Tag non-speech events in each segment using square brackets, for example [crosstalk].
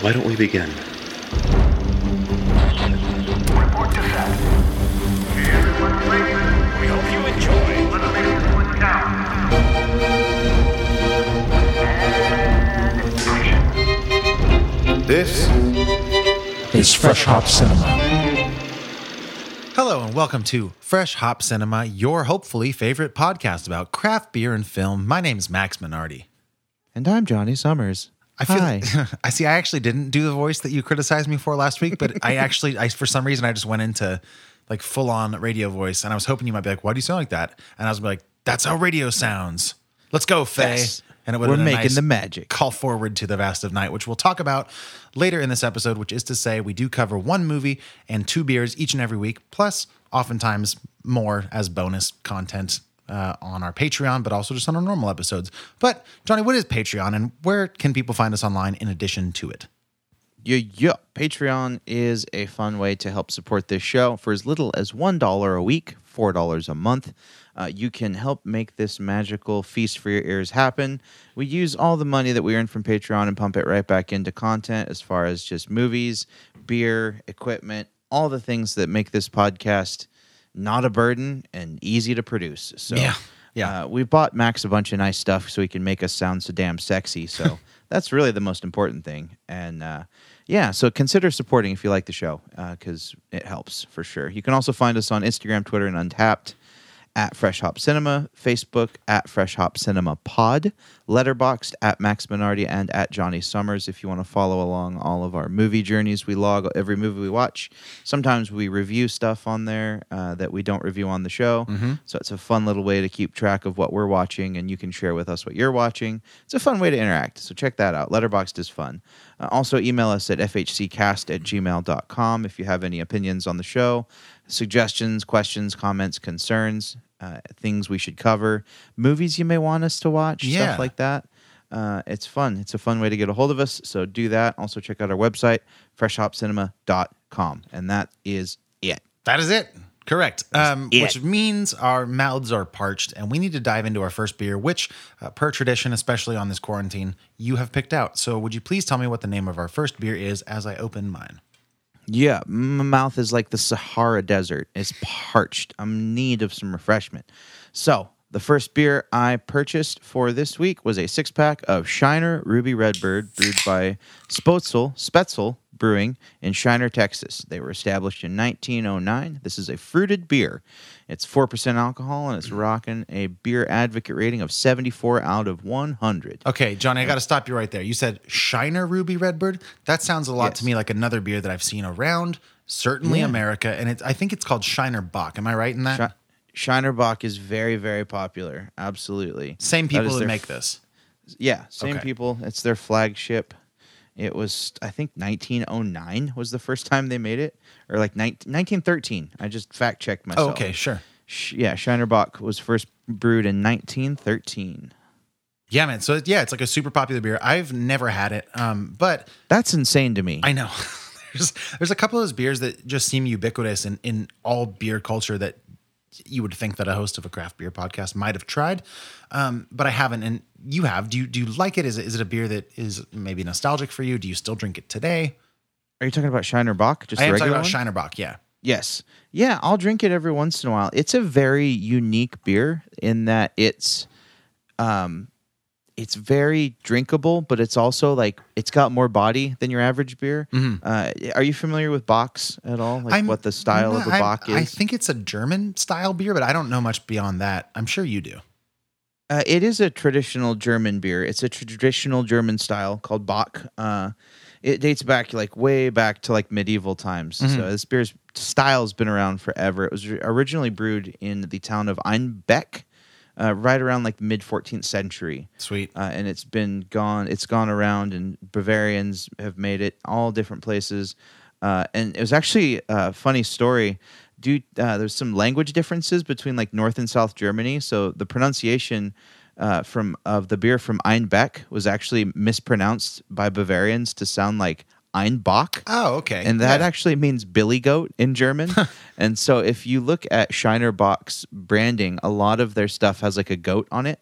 Why don't we begin? Report to set. Okay, everyone ready? We hope you enjoy. Let's this one count. And action. This is Fresh Hop Cinema. Hello and welcome to Fresh Hop Cinema, your hopefully favorite podcast about craft beer and film. My name is Max Minardi. And I'm Johnny Summers. I feel Hi. [laughs] I see I actually didn't do the voice that you criticized me for last week, but I [laughs] actually I for some reason I just went into like full on radio voice and I was hoping you might be like, Why do you sound like that? And I was like, That's how radio sounds. Let's go, Faye. Yes. And it would We're have been a making nice the magic. Call forward to the vast of night, which we'll talk about later in this episode, which is to say we do cover one movie and two beers each and every week, plus oftentimes more as bonus content uh, on our Patreon, but also just on our normal episodes. But Johnny, what is Patreon and where can people find us online in addition to it? Yeah, yeah. Patreon is a fun way to help support this show for as little as $1 a week, $4 a month. Uh, you can help make this magical feast for your ears happen. We use all the money that we earn from Patreon and pump it right back into content as far as just movies, beer, equipment, all the things that make this podcast not a burden and easy to produce. So, Yeah. Yeah. Uh, we bought Max a bunch of nice stuff so he can make us sound so damn sexy. So [laughs] that's really the most important thing. And uh, yeah, so consider supporting if you like the show because it helps for sure. You can also find us on Instagram, Twitter, and Untappd at Fresh Hop Cinema, Facebook at Fresh Hop Cinema Pod, Letterboxd at Max Minardi and at Johnny Summers if you want to follow along all of our movie journeys. We log every movie we watch. Sometimes we review stuff on there uh, that we don't review on the show. So it's a fun little way to keep track of what we're watching and you can share with us what you're watching. It's a fun way to interact. So check that out. Letterboxd is fun. Uh, also, email us at fhccast at gmail.com if you have any opinions on the show, suggestions, questions, comments, concerns, uh, things we should cover, movies you may want us to watch, Yeah. stuff like that. Uh, it's fun. It's a fun way to get a hold of us. So do that. Also, check out our website, freshhopcinema.com. And that is it. That is it. Correct. Um, which means our mouths are parched and we need to dive into our first beer, which, uh, per tradition, especially on this quarantine, you have picked out. So, would you please tell me what the name of our first beer is as I open mine? Yeah, my mouth is like the Sahara Desert. It's parched. I'm in need of some refreshment. So, the first beer I purchased for this week was a six pack of Shiner Ruby Redbird, brewed by Spotzel, Spoetzl Brewing in Shiner, Texas. They were established in 1909. This is a fruited beer. It's 4% alcohol and it's rocking a beer advocate rating of 74 out of 100. Okay, Johnny, I got to stop you right there. You said Shiner Ruby Redbird. That sounds a lot to me like another beer that I've seen around, certainly Yeah. America, and it, I think it's called Shiner Bock. Am I right in that? Shi- Shiner Bock is very, very popular. Absolutely. Same people that their make this. Yeah, same Okay. people. It's their flagship. It was, I think, 1909 was the first time they made it, or like 19, 1913. I just fact checked myself. Oh, myself. okay, sure. Sh- yeah, Shiner Bock was first brewed in 1913. Yeah, man. So yeah, it's like a super popular beer. I've never had it, um, but That's insane to me. I know [laughs] there's there's a couple of those beers that just seem ubiquitous in in all beer culture that you would think that a host of a craft beer podcast might have tried, um, but I haven't. And you have. Do you do you like it? Is it is it a beer that is maybe nostalgic for you? Do you still drink it today? Are you talking about Shiner Bock? Just I am talking about one? Shiner Bock. Yeah. Yes. Yeah, I'll drink it every once in a while. It's a very unique beer in that it's um it's very drinkable, but it's also like it's got more body than your average beer. Uh, are you familiar with Bocks at all? Like what the style of a I'm- Bock is? I think it's a German style beer, but I don't know much beyond that. I'm sure you do. Uh, it is a traditional German beer. It's a traditional German style called Bock. Uh, it dates back like way back to like medieval times. Mm-hmm. So this beer's style's been around forever. It was ri- originally brewed in the town of Einbeck, uh, right around like mid 14th century. Sweet. Uh, and it's been gone. It's gone around, and Bavarians have made it all different places. Uh, and it was actually a funny story. Due, uh, there's some language differences between like North and South Germany, so the pronunciation uh, from of the beer from Einbeck was actually mispronounced by Bavarians to sound like Einbach. Oh, okay. And that Yeah. actually means billy goat in German. and so if you look at Shiner Bock's branding, a lot of their stuff has like a goat on it.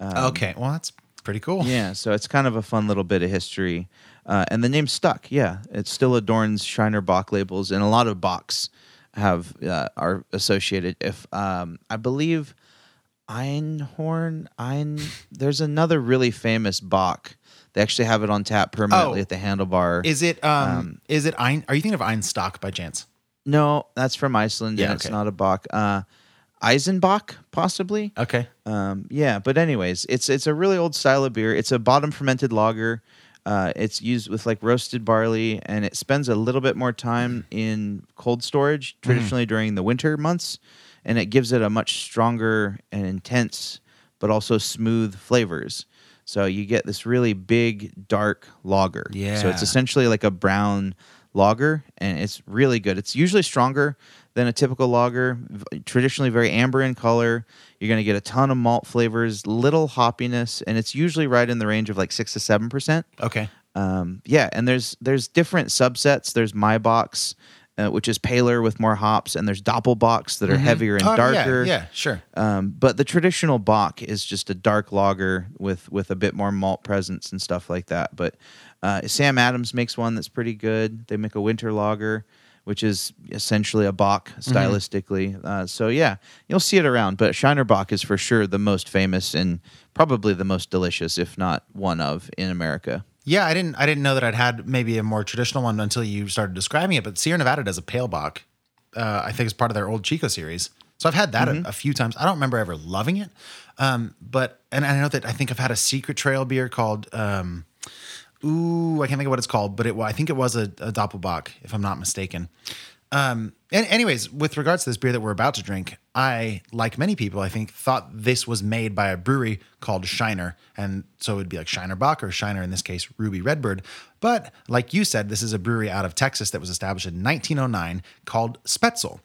okay. Well, that's Pretty cool. Yeah, so it's kind of a fun little bit of history. Uh, and the name stuck. Yeah, it still adorns Shiner Bock labels, and a lot of Bocks have uh, are associated. If um, I believe Einhorn, Ein, there's another really famous Bock. They actually have it on tap permanently Oh. at the handlebar. Is it um, is it Ein are you thinking of Einstök by chance? no, that's from Iceland, Yeah, and it's not a Bock. Uh, Eisenbach, possibly. Okay. Um, yeah, but anyways, it's it's a really old style of beer. It's a bottom fermented lager. Uh, it's used with like roasted barley, and it spends a little bit more time in cold storage, traditionally during the winter months, and it gives it a much stronger and intense, but also smooth flavors. So you get this really big, dark lager. Yeah. So it's essentially like a brown lager, and it's really good. It's usually stronger than a typical lager, traditionally very amber in color. You're going to get a ton of malt flavors, little hoppiness, and it's usually right in the range of like six to seven percent. Okay. Um, yeah, and there's there's different subsets. There's My Box, uh, which is paler with more hops, and there's Doppelbocks that are heavier and Oh, darker. Yeah, sure. Um, but the traditional Bock is just a dark lager with with a bit more malt presence and stuff like that. But uh, Sam Adams makes one that's pretty good. They make a winter lager, which is essentially a Bock stylistically. Uh, so yeah, you'll see it around. But Shiner Bock is for sure the most famous and probably the most delicious, if not one of, in America. Yeah, I didn't I didn't know that I'd had maybe a more traditional one until you started describing it. But Sierra Nevada does a pale bock. Uh, I think it's part of their old Chico series. So I've had that a, a few times. I don't remember ever loving it. Um, but and I know that I think I've had a secret trail beer called um, ooh, I can't think of what it's called, but it I think it was a, a Doppelbock, if I'm not mistaken. Um, and anyways, with regards to this beer that we're about to drink, I, like many people, I think, thought this was made by a brewery called Shiner. And so it'd be like Shiner Bock or Shiner, in this case, Ruby Redbird. But like you said, this is a brewery out of Texas that was established in 1909 called Spoetzl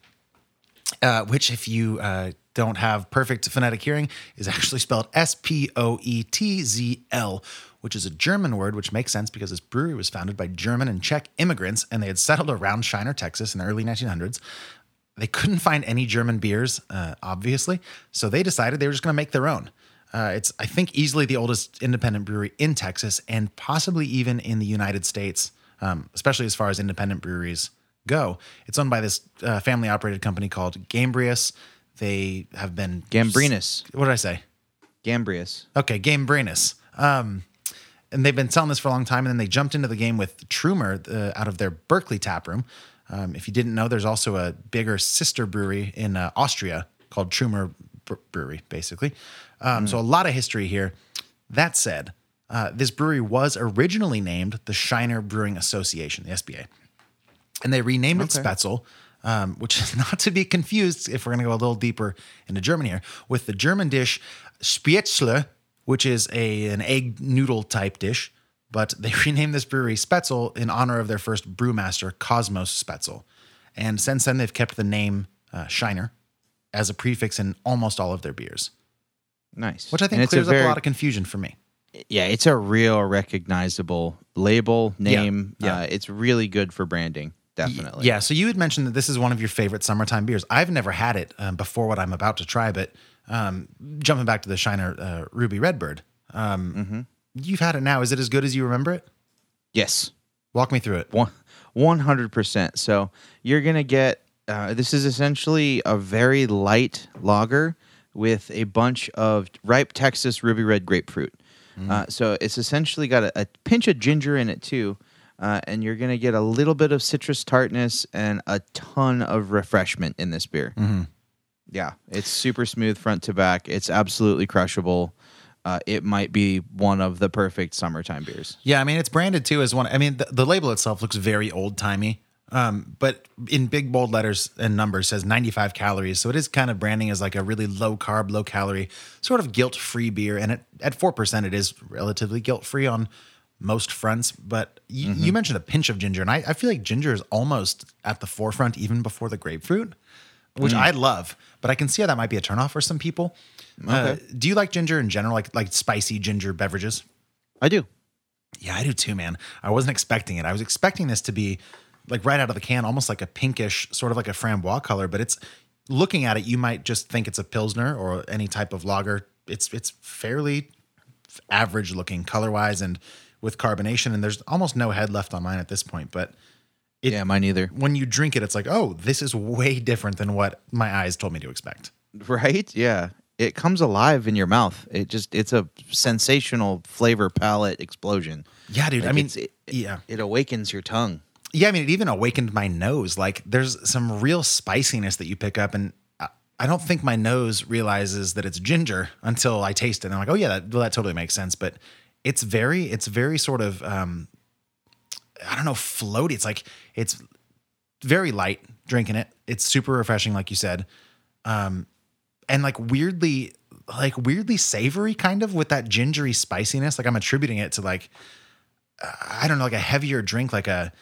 uh, which, if you uh, don't have perfect phonetic hearing, is actually spelled S P O E T Z L, which is a German word, which makes sense because this brewery was founded by German and Czech immigrants, and they had settled around Shiner, Texas, in the early 1900s. They couldn't find any German beers, uh, obviously, so they decided they were just going to make their own. Uh, it's, I think, easily the oldest independent brewery in Texas and possibly even in the United States, um, especially as far as independent breweries go. It's owned by this uh, family operated company called Gambrius. They have been Gambrinus. What did I say? Gambrius. Okay, Gambrinus. Um, and they've been selling this for a long time. And then they jumped into the game with Trumer uh, out of their Berkeley tap room. Um, if you didn't know, there's also a bigger sister brewery in uh, Austria called Trumer Brewery, basically. Um, So a lot of history here. That said, uh, this brewery was originally named the Shiner Brewing Association, the SBA and they renamed it Okay. Spoetzl, um, which is [laughs] not to be confused if we're going to go a little deeper into German here with the German dish Spätzle, which is a an egg noodle type dish. But they [laughs] renamed this brewery Spoetzl in honor of their first brewmaster Kosmos Spoetzl, and since then they've kept the name uh, Shiner as a prefix in almost all of their beers, Nice. which I think And it's clears up a lot of confusion for me. yeah, it's a real recognizable label name. yeah. Uh, it's really good for branding. Definitely. Yeah. So you had mentioned that this is one of your favorite summertime beers. I've never had it um, before what I'm about to try, but um, jumping back to the Shiner uh, Ruby Redbird, um, Mm-hmm. you've had it now. Is it as good as you remember it? Yes. Walk me through it. One one hundred percent. So you're gonna get uh, this is essentially a very light lager with a bunch of ripe Texas ruby red grapefruit. Uh, so it's essentially got a, a pinch of ginger in it too, uh, and you're gonna get a little bit of citrus tartness and a ton of refreshment in this beer. Yeah, it's super smooth front to back. It's absolutely crushable. Uh, it might be one of the perfect summertime beers. Yeah, I mean it's branded too as one. I mean the, the label itself looks very old timey, um, but in big bold letters and numbers says 95 calories. So it is kind of branding as like a really low carb, low calorie, sort of guilt free beer. And it, at four percent, it is relatively guilt free on most fronts. But you, you mentioned a pinch of ginger, and I, I feel like ginger is almost at the forefront even before the grapefruit, which I love. But I can see how that might be a turnoff for some people. Uh, do you like ginger in general, like like spicy ginger beverages? I do. Yeah, I do too, man. I wasn't expecting it. I was expecting this to be like right out of the can, almost like a pinkish, sort of like a framboise color. But it's looking at it, you might just think it's a pilsner or any type of lager. It's it's fairly average looking color wise and with carbonation. And there's almost no head left on mine at this point. But it, yeah, mine either. when you drink it, it's like, oh, this is way different than what my eyes told me to expect. Right? Yeah. It comes alive in your mouth. It just it's a sensational flavor palette explosion. Yeah, dude. I mean, it, yeah. It awakens your tongue. Yeah, I mean, it even awakened my nose. Like, there's some real spiciness that you pick up, and I- I don't think my nose realizes that it's ginger until I taste it. And I'm like, oh yeah, that, well, that totally makes sense. But it's very, it's very sort of, um, I don't know, floaty. It's like it's very light drinking it. It's super refreshing, like you said, um, and like weirdly, like weirdly savory, kind of with that gingery spiciness. Like I'm attributing it to like I don't know, like a heavier drink, like a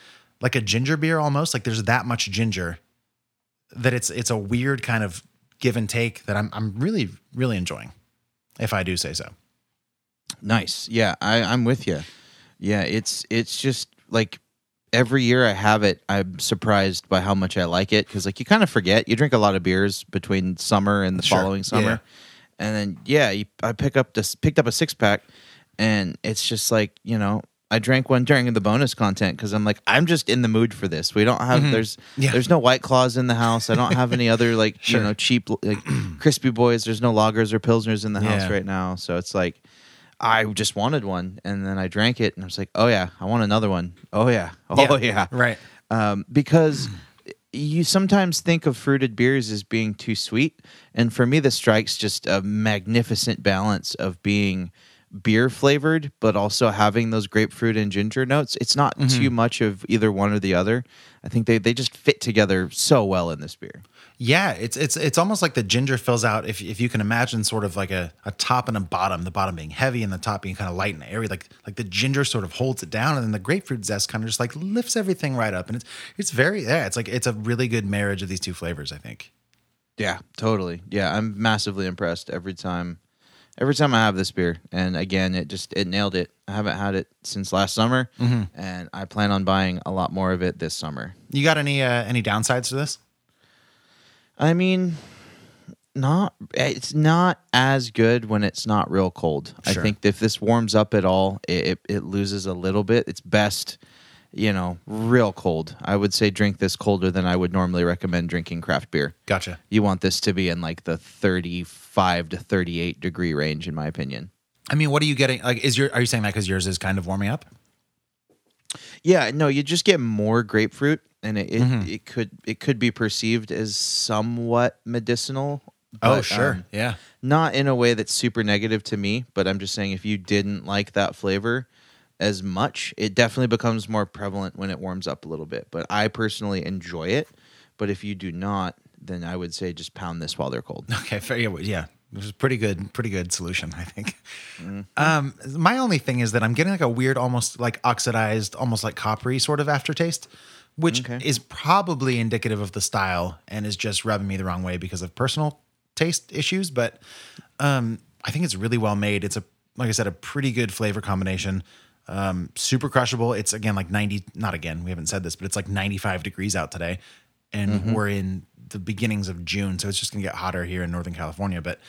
like a ginger beer almost. Like there's that much ginger that it's it's a weird kind of give and take that I'm I'm really really enjoying, if I do say so. Nice. Yeah, I, I'm with you. Yeah, it's it's just like every year I have it, I'm surprised by how much I like it because like you kind of forget. You drink a lot of beers between summer and the Sure. following summer, Yeah. and then yeah, you, I pick up this picked up a six pack, and it's just like you know. I drank one during the bonus content because I'm like I'm just in the mood for this. We don't have there's Mm-hmm. Yeah. there's no white claws in the house. I don't have any [laughs] other like Sure. you know cheap like [clears throat] crispy boys. There's no loggers or pilsners in the house Yeah. right now. So it's like I just wanted one, and then I drank it, and I was like, "Oh yeah, I want another one. Oh yeah, [laughs] oh yeah, Right. Um, because you sometimes think of fruited beers as being too sweet, and for me, this strikes just a magnificent balance of being beer flavored, but also having those grapefruit and ginger notes. It's not too much of either one or the other. I think they they just fit together so well in this beer. Yeah, it's it's it's almost like the ginger fills out. If if you can imagine, sort of like a, a top and a bottom. The bottom being heavy and the top being kind of light and airy. Like like the ginger sort of holds it down, and then the grapefruit zest kind of just like lifts everything right up. And it's it's very yeah. It's like it's a really good marriage of these two flavors. I think. Yeah, totally. Yeah, I'm massively impressed every time. Every time I have this beer, and again, it just it nailed it. I haven't had it since last summer, and I plan on buying a lot more of it this summer. You got any uh, any downsides to this? I mean, not it's not as good when it's not real cold. I think if this warms up at all, it, it it loses a little bit. It's best, you know, real cold. I would say drink this colder than I would normally recommend drinking craft beer. Gotcha. You want this to be in like the 35 to 38 degree range in my opinion. I mean, what are you getting? Like, is your are you saying that because yours is kind of warming up? Yeah, no, you just get more grapefruit and it it, Mm-hmm. it could it could be perceived as somewhat medicinal. oh, sure. um, yeah. not in a way that's super negative to me, but I'm just saying if you didn't like that flavor as much, it definitely becomes more prevalent when it warms up a little bit. But I personally enjoy it. But if you do not, then I would say just pound this while they're cold. [laughs] Okay, fair. Yeah, which is pretty good. Pretty good solution, I think. Um, my only thing is that I'm getting like a weird, almost like oxidized, almost like coppery sort of aftertaste, which Okay. is probably indicative of the style and is just rubbing me the wrong way because of personal taste issues. But um, I think it's really well made. It's a like I said, a pretty good flavor combination. Um, super crushable. It's again like 90, not again, we haven't said this, but it's like 95 degrees out today. And we're in the beginnings of June. So it's just gonna get hotter here in Northern California. But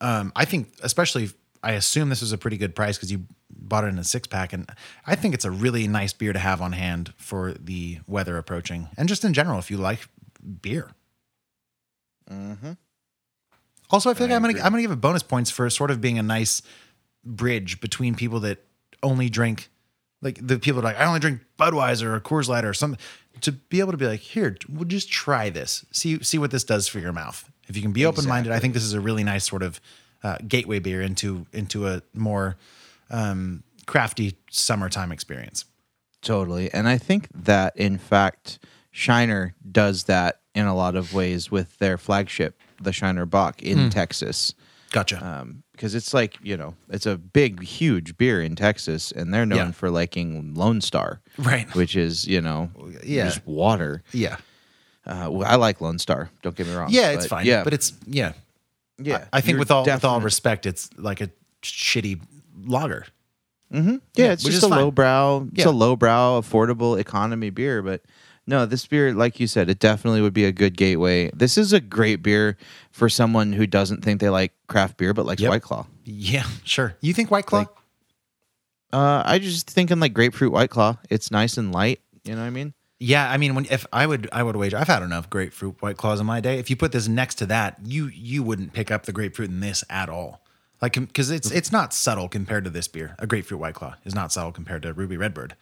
um, I think especially I assume this was a pretty good price because you bought it in a six pack. And I think it's a really nice beer to have on hand for the weather approaching. And just in general, if you like beer. Also, I feel like I'm gonna I'm gonna give it bonus points for sort of being a nice bridge between people that only drink like the people that are like I only drink Budweiser or Coors Light or something to be able to be like here we'll just try this see see what this does for your mouth if you can be open minded I think this is a really nice sort of uh, gateway beer into into a more um, crafty summertime experience Totally. And I think that, in fact, Shiner does that in a lot of ways with their flagship, the Shiner Bock in Texas. Gotcha Um, because it's like, you know, it's a big, huge beer in Texas, and they're known Yeah. for liking Lone Star, right which is, you know, Yeah. just water. yeah Uh, well, I like Lone Star, don't get me wrong. yeah it's fine Yeah. but it's yeah yeah. I think you're with all with all definite- respect it's like a shitty lager Yeah, it's which just is a fine. lowbrow, it's Yeah. a lowbrow, affordable economy beer. But no, this beer, like you said, it definitely would be a good gateway. This is a great beer for someone who doesn't think they like craft beer but likes Yep. White Claw. Yeah, sure. You think White Claw Like- Uh, I just thinking like grapefruit white claw. It's nice and light. You know what I mean? Yeah, I mean, when if I would, I would wager. I've had enough grapefruit white claws in my day. If you put this next to that, you you wouldn't pick up the grapefruit in this at all. Like, because it's it's not subtle compared to this beer. A grapefruit white claw is not subtle compared to Ruby Redbird.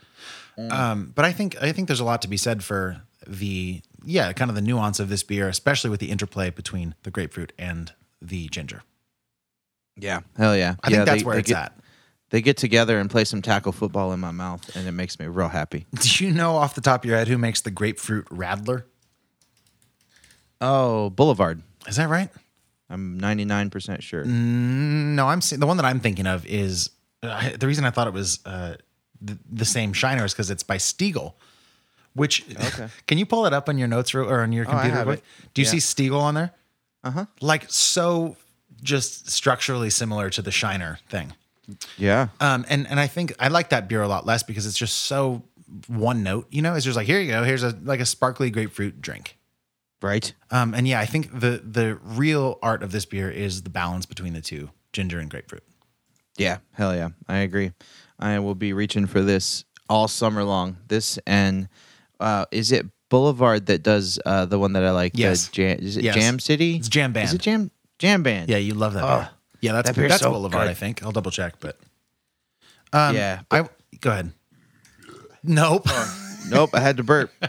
Um, but I think I think there's a lot to be said for the yeah, kind of the nuance of this beer, especially with the interplay between the grapefruit and the ginger. Yeah. Hell yeah. I yeah, think that's they- where they it's get, at. They get together and play some tackle football in my mouth, and it makes me real happy. [laughs] Do you know off the top of your head who makes the grapefruit radler? Oh, Boulevard. Is that right? I'm 99% sure. No, I'm the one that I'm thinking of is uh, the reason I thought it was uh, the, the same Shiner is because it's by Stiegl. Which [laughs] can you pull it up on your notes or on your computer? real quick? it. Do you Yeah. see Stiegl on there? Uh huh. Like so, just structurally similar to the Shiner thing. Yeah. Um, and and I think I like that beer a lot less because it's just so one note. You know, it's just like here you go, here's a like a sparkly grapefruit drink. Right. Um, and yeah, I think the the real art of this beer is the balance between the two, ginger and grapefruit. Yeah. Hell yeah. I agree. I will be reaching for this all summer long. This and uh, is it Boulevard that does uh, the one that I like? Yes. Jam, is it Yes. Jam City? It's Jam Band. Is it Jam Jam Band? Yeah, you love that Oh, beer. Yeah, that's that that's so Boulevard. good. I think I'll double check, but um, yeah. I go ahead. Nope. nope. I had to burp. [laughs]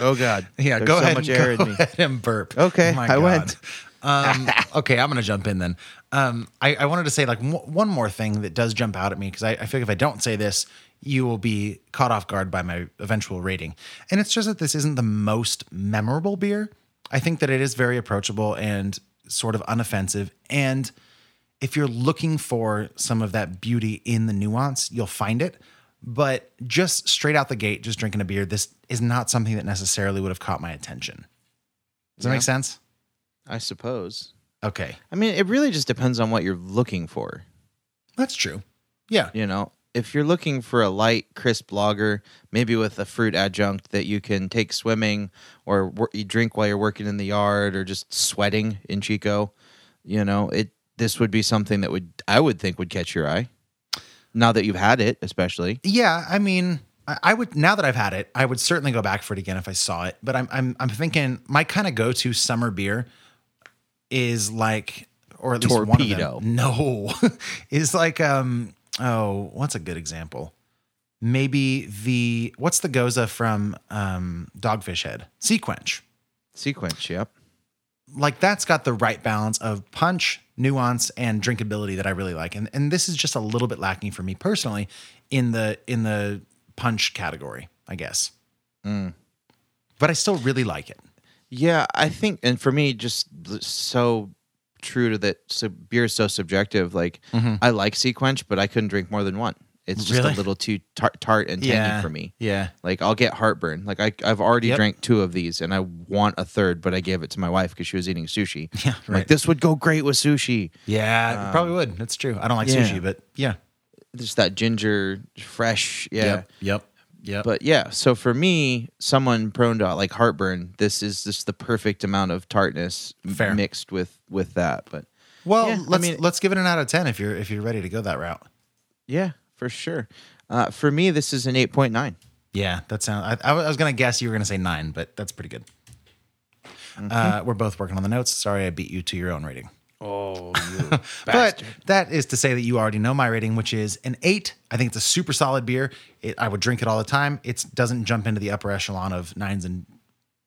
Oh God. yeah, There's go so ahead. much and, air go in me. [laughs] ahead and burp. Okay, My I God. went. um, okay, I'm gonna jump in then. Um, I, I wanted to say like w- one more thing that does jump out at me because I, I feel like if I don't say this, you will be caught off guard by my eventual rating. And it's just that this isn't the most memorable beer. I think that it is very approachable and sort of unoffensive. And if you're looking for some of that beauty in the nuance, you'll find it. But just straight out the gate, just drinking a beer, this is not something that necessarily would have caught my attention. Does that Yeah. make sense? I suppose. Okay. I mean, it really just depends on what you're looking for. That's true. Yeah. You know, if you're looking for a light, crisp lager, maybe with a fruit adjunct that you can take swimming or wor- you drink while you're working in the yard or just sweating in Chico, you know, it this would be something that would I would think would catch your eye. Now that you've had it, especially. Yeah. I mean, I, I would now that I've had it, I would certainly go back for it again if I saw it. But I'm I'm I'm thinking my kind of go to summer beer is like or at least one of Torpedo. them. No. [laughs] is like um oh, what's a good example? Maybe the what's the gose from um Dogfish Head? SeaQuench. Sequence, yep. like that's got the right balance of punch, nuance, and drinkability that I really like. And and this is just a little bit lacking for me personally in the in the punch category, I guess. But I still really like it. Yeah, I think, and for me, just so true to that. So beer is so subjective. Like mm-hmm. I like SeaQuench, but I couldn't drink more than one. It's just Really? a little too tart, tart and tangy for me. Yeah. Like I'll get heartburn. Like I, I've already Yep. drank two of these, and I want a third, but I gave it to my wife because she was eating sushi. [laughs] Yeah, right. Like this would go great with sushi. Yeah, it probably would. That's true. I don't like yeah. sushi, but yeah. Just that ginger, fresh. Yeah. Yep. Yep. Yep. But yeah, so for me, someone prone to like heartburn, this is just the perfect amount of tartness Fair. mixed with with that. But well, yeah, let's mean- let's give it an out of ten if you're if you're ready to go that route. yeah, for sure. Uh, for me, this is an eight point nine. Yeah, that sounds. I, I was gonna guess you were gonna say nine, but that's pretty good. Mm-hmm. Uh, we're both working on the notes. Sorry, I beat you to your own rating. Oh, [laughs] you But that is to say that you already know my rating, which is an eight. I think it's a super solid beer. It, I would drink it all the time. It doesn't jump into the upper echelon of nines and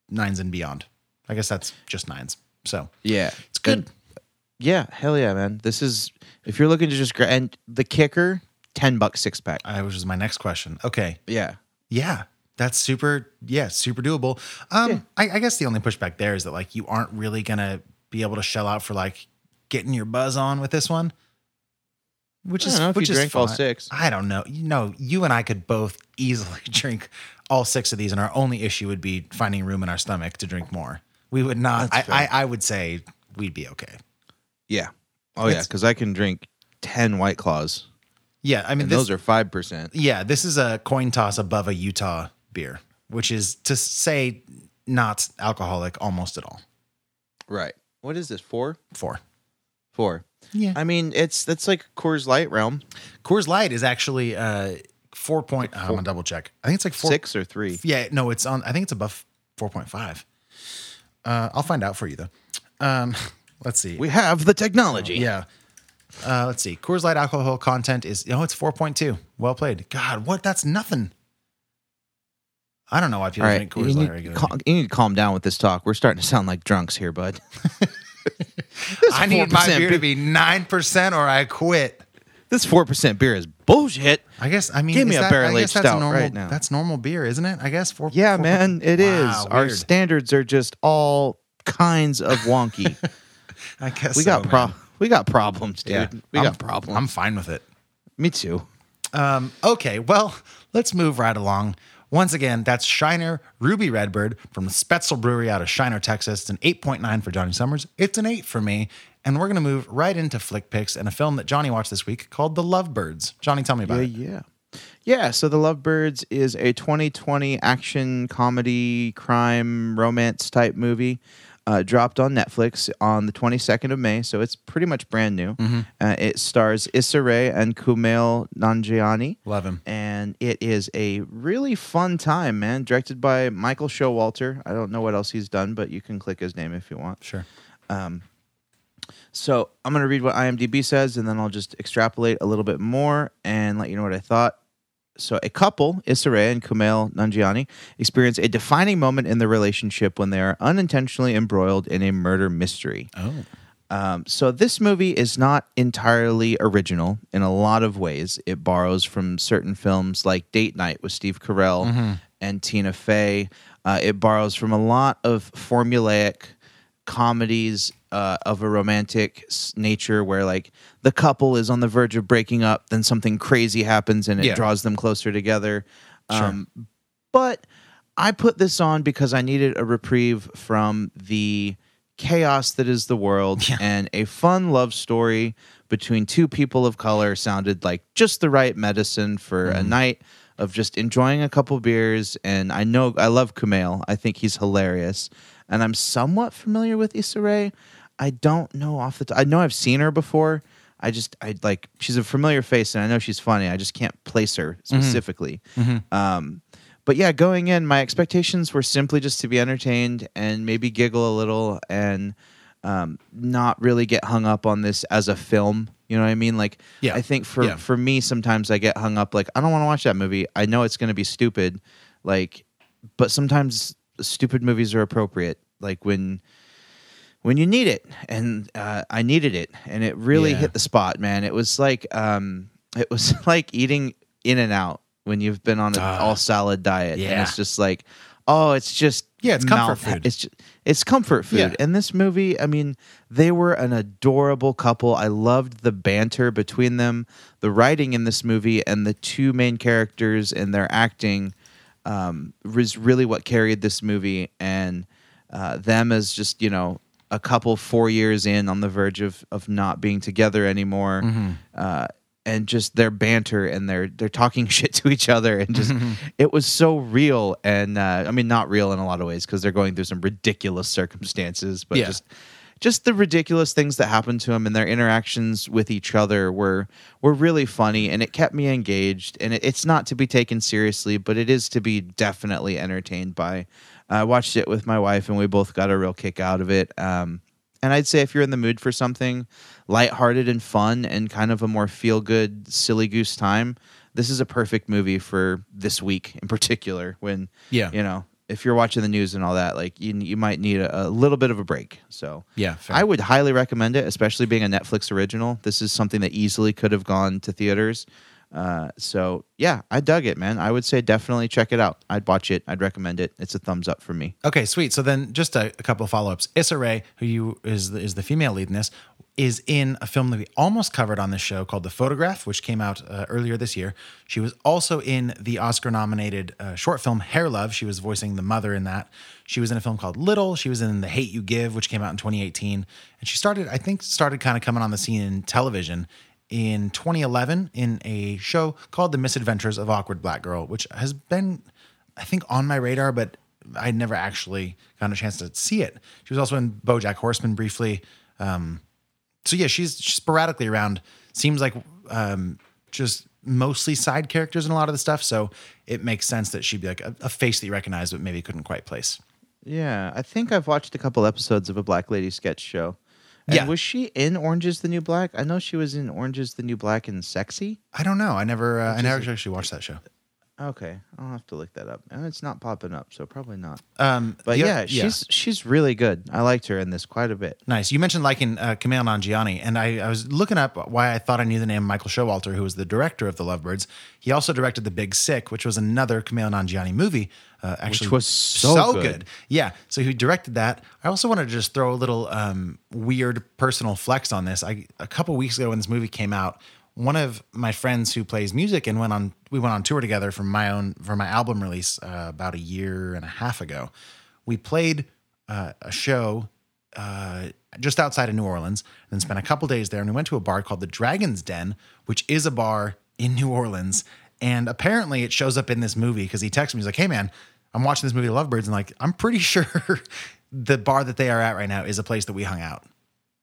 nines and beyond. I guess that's just nines. So yeah, it's good. And- yeah, hell yeah, man. This is if you're looking to just gra- and the kicker, ten bucks six pack. I which is my next question. Okay, Yeah, yeah, that's super. Yeah, super doable. Um, I, I guess the only pushback there is that like you aren't really gonna be able to shell out for like getting your buzz on with this one. Which I is don't know if which you is drank all six. I don't know. You know, you and I could both easily [laughs] drink all six of these, and our only issue would be finding room in our stomach to drink more. We would not. I, I, I would say we'd be okay. yeah. Oh yeah, It's- because I can drink ten White Claws, Yeah, I mean, and this, those are five percent. yeah, this is a coin toss above a Utah beer, which is to say not alcoholic almost at all. Right. What is this? Four? Four. Four. Yeah. I mean, it's that's like Coors Light realm. Coors Light is actually uh four point. I'm gonna double check. I think it's like four, Six or three. Yeah, no, it's on. I think it's above four point five. Uh, I'll find out for you though. Um, [laughs] let's see. We have the technology. yeah. Uh, let's see. Coors Light alcohol content is oh, it's four point two. Well played. God, what? That's nothing. I don't know why people All drink Coors Light regularly. cal- you need to calm down with this talk. We're starting to sound like drunks here, bud. [laughs] I need my 4% beer to be nine percent, or I quit. This four percent beer is bullshit. I guess. I mean, Give me a that- I barrel-aged stout normal, right now. That's normal beer, isn't it? I guess four. Yeah, four- man, it is. Wow, Our weird. standards are just all kinds of wonky. [laughs] I guess we so, got pro- man. we got problems, dude. Yeah, we I'm- got problems. I'm fine with it. Me too. Um, okay, well, let's move right along. Once again, that's Shiner Ruby Redbird from the Spoetzl Brewery out of Shiner, Texas. It's an 8.9 for Johnny Summers. It's an 8 for me. And we're going to move right into flick picks and a film that Johnny watched this week called The Lovebirds. Johnny, tell me about Yeah, it. yeah. Yeah, so The Lovebirds is a 2020 action comedy crime romance type movie. Uh, dropped on Netflix on the 22nd of May, so it's pretty much brand new. Uh, it stars Issa Rae and Kumail Nanjiani. Love him. And it is a really fun time, man. Directed by Michael Showalter. I don't know what else he's done, but you can click his name if you want. Sure. So I'm going to read what IMDb says, and then I'll just extrapolate a little bit more and let you know what I thought. So a couple, Issa Rae and Kumail Nanjiani, experience a defining moment in their relationship when they are unintentionally embroiled in a murder mystery. Oh. Um, so this movie is not entirely original in a lot of ways. It borrows from certain films like Date Night with Steve Carell and Tina Fey. Uh, it borrows from a lot of formulaic comedies uh, of a romantic nature where like the couple is on the verge of breaking up, then something crazy happens and it Yeah. draws them closer together. Um, but I put this on because I needed a reprieve from the chaos that is the world [laughs] and a fun love story between two people of color sounded like just the right medicine for a night of just enjoying a couple beers and I know I love Kumail. I think he's hilarious and I'm somewhat familiar with Issa Rae. I don't know off the top. I know I've seen her before. I just I like she's a familiar face and I know she's funny. I just can't place her specifically. Um, but yeah, going in, my expectations were simply just to be entertained and maybe giggle a little and um, not really get hung up on this as a film. You know what I mean? Like, Yeah. I think for Yeah. for me, sometimes I get hung up. Like, I don't want to watch that movie. I know it's going to be stupid. Like, but sometimes stupid movies are appropriate. Like when when you need it and uh, i needed it and it really Yeah. hit the spot man it was like um it was [laughs] like eating in and out when you've been on an all salad diet and yeah. it's just like oh it's just Yeah, it's comfort mouth- food. it's just, it's comfort food Yeah. and this movie i mean they were an adorable couple i loved the banter between them the writing in this movie and the two main characters and their acting um, was really what carried this movie and uh, them as just you know a couple four years in on the verge of of not being together anymore uh, and just their banter and their they're talking [laughs] shit to each other and just it was so real and uh, I mean not real in a lot of ways because they're going through some ridiculous circumstances but Yeah. just just the ridiculous things that happened to them and their interactions with each other were were really funny and it kept me engaged and it, it's not to be taken seriously but it is to be definitely entertained by i watched it with my wife and we both got a real kick out of it um, and i'd say if you're in the mood for something lighthearted and fun and kind of a more feel good silly goose time this is a perfect movie for this week in particular when Yeah. you know if you're watching the news and all that like you, you might need a, a little bit of a break so Yeah, fair. I would highly recommend it, especially being a Netflix original. This is something that easily could have gone to theaters. Uh, so yeah, I dug it, man. I would say definitely check it out. I'd watch it. I'd recommend it. It's a thumbs up for me. Okay, sweet. So then, just a, a couple of follow ups. Issa Rae, who you is the, is the female lead in this, is in a film that we almost covered on this show called The Photograph, which came out uh, earlier this year. She was also in the Oscar nominated uh, short film Hair Love. She was voicing the mother in that. She was in a film called Little. She was in The Hate You Give, which came out in 2018. And she started, I think, started kind of coming on the scene in television in 2011 in a show called The Misadventures of Awkward Black Girl, which has been, I think, on my radar, but I'd never actually got a chance to see it. She was also in BoJack Horseman briefly. Um, so yeah, she's sporadically around. Seems like um, just mostly side characters in a lot of the stuff. So it makes sense that she'd be like a, a face that you recognize, but maybe couldn't quite place. Yeah, I think I've watched a couple episodes of a Black Lady sketch show. And Yeah. was she in Orange is the New Black? I know she was in Orange is the New Black Insecure. I don't know. I never, uh, I never actually watched that show. Okay, I'll have to look that up. And it's not popping up, so probably not. Um, But the- yeah, she's she's really good. I liked her in this quite a bit. Nice. You mentioned liking uh, Kumail Nanjiani, and I, I was looking up why I thought I knew the name Michael Showalter, who was the director of The Lovebirds. He also directed The Big Sick, which was another Kumail Nanjiani movie. Uh, actually, was so good. Yeah. So he directed that. I also wanted to just throw a little um, weird personal flex on this. I a couple weeks ago when this movie came out, one of my friends who plays music and went on we went on tour together from my own for my album release uh, about a year and a half ago. We played uh, a show uh, just outside of New Orleans, and then spent a couple days there. And we went to a bar called the Dragon's Den, which is a bar in New Orleans. And apparently, it shows up in this movie because he texted me. He's like, "Hey, man, I'm watching this movie, Lovebirds, and like, I'm pretty [laughs] sure the bar that they are at right now is a place that we hung out."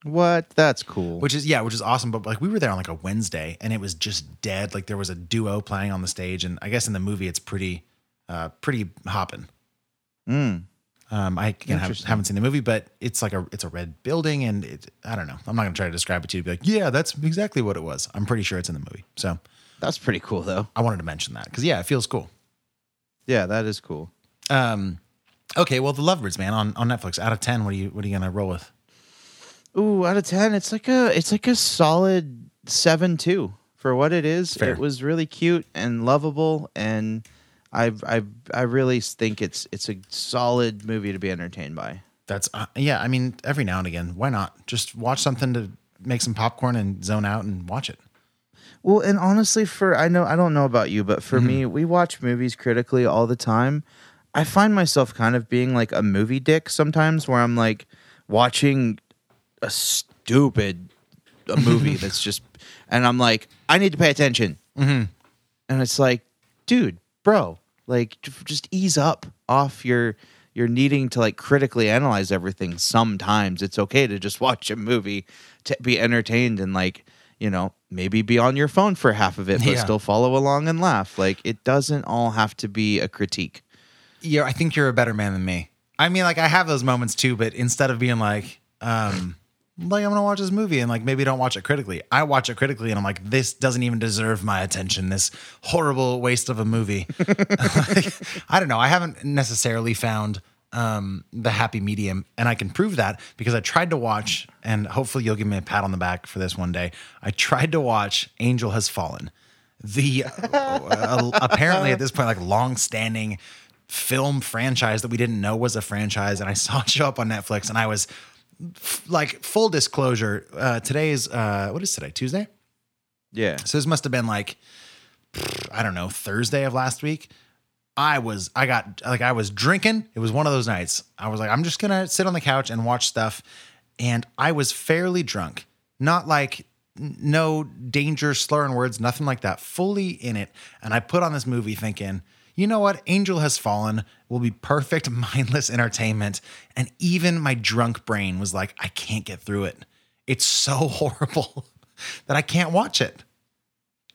What? That's cool. Which is yeah, which is awesome. But like we were there on like a Wednesday, and it was just dead. Like there was a duo playing on the stage, and I guess in the movie it's pretty, uh, pretty hopping. Mm. Um, I again, haven't, haven't seen the movie, but it's like a it's a red building, and it, I don't know. I'm not gonna try to describe it to you. Be like, yeah, that's exactly what it was. I'm pretty sure it's in the movie. So That's pretty cool though. I wanted to mention that because yeah, it feels cool. Yeah, that is cool. Um, okay, well, the Lovebirds, man, on, on Netflix. Out of ten, what are you what are you gonna roll with? Ooh, out of ten, it's like a it's like a solid seven two for what it is. Fair. It was really cute and lovable, and I I I really think it's it's a solid movie to be entertained by. That's uh, yeah. I mean, every now and again, why not just watch something to make some popcorn and zone out and watch it? Well, and honestly, for I know I don't know about you, but for me, we watch movies critically all the time. I find myself kind of being like a movie dick sometimes, where I'm like watching a stupid a movie [laughs] that's just, and I'm like, I need to pay attention, mm-hmm. and it's like, dude, bro, like just ease up off your you're needing to like critically analyze everything. Sometimes it's okay to just [laughs] watch a movie to be entertained and like you know maybe be on your phone for half of it, but Yeah. still follow along and laugh. Like it doesn't all have to be a critique. Yeah, I think you're a better man than me. I mean, like I have those moments too, but instead of being like, um, like I'm gonna watch this movie and like maybe don't watch it critically, I watch it critically and I'm like, this doesn't even deserve my attention. This horrible waste of a movie. [laughs] Like, I don't know. I haven't necessarily found um, the happy medium, and I can prove that because I tried to watch, and hopefully you'll give me a pat on the back for this one day. I tried to watch Angel Has Fallen, the [laughs] uh, apparently at this point like long-standing film franchise that we didn't know was a franchise, and I saw it show up on Netflix, and I was f- like, full disclosure, uh, today's uh, what is today? Tuesday. Yeah, So this must have been like, I don't know, Thursday of last week. I was, I got like, I was drinking. It was one of those nights. I was like, I'm just gonna sit on the couch and watch stuff, and I was fairly drunk. Not like no danger, slurring words, nothing like that. Fully in it, and I put on this movie thinking. You know what? Angel Has Fallen will be perfect [laughs] mindless entertainment. And even my drunk brain was like, I can't get through it. It's so [laughs] horrible [laughs] that I can't watch it.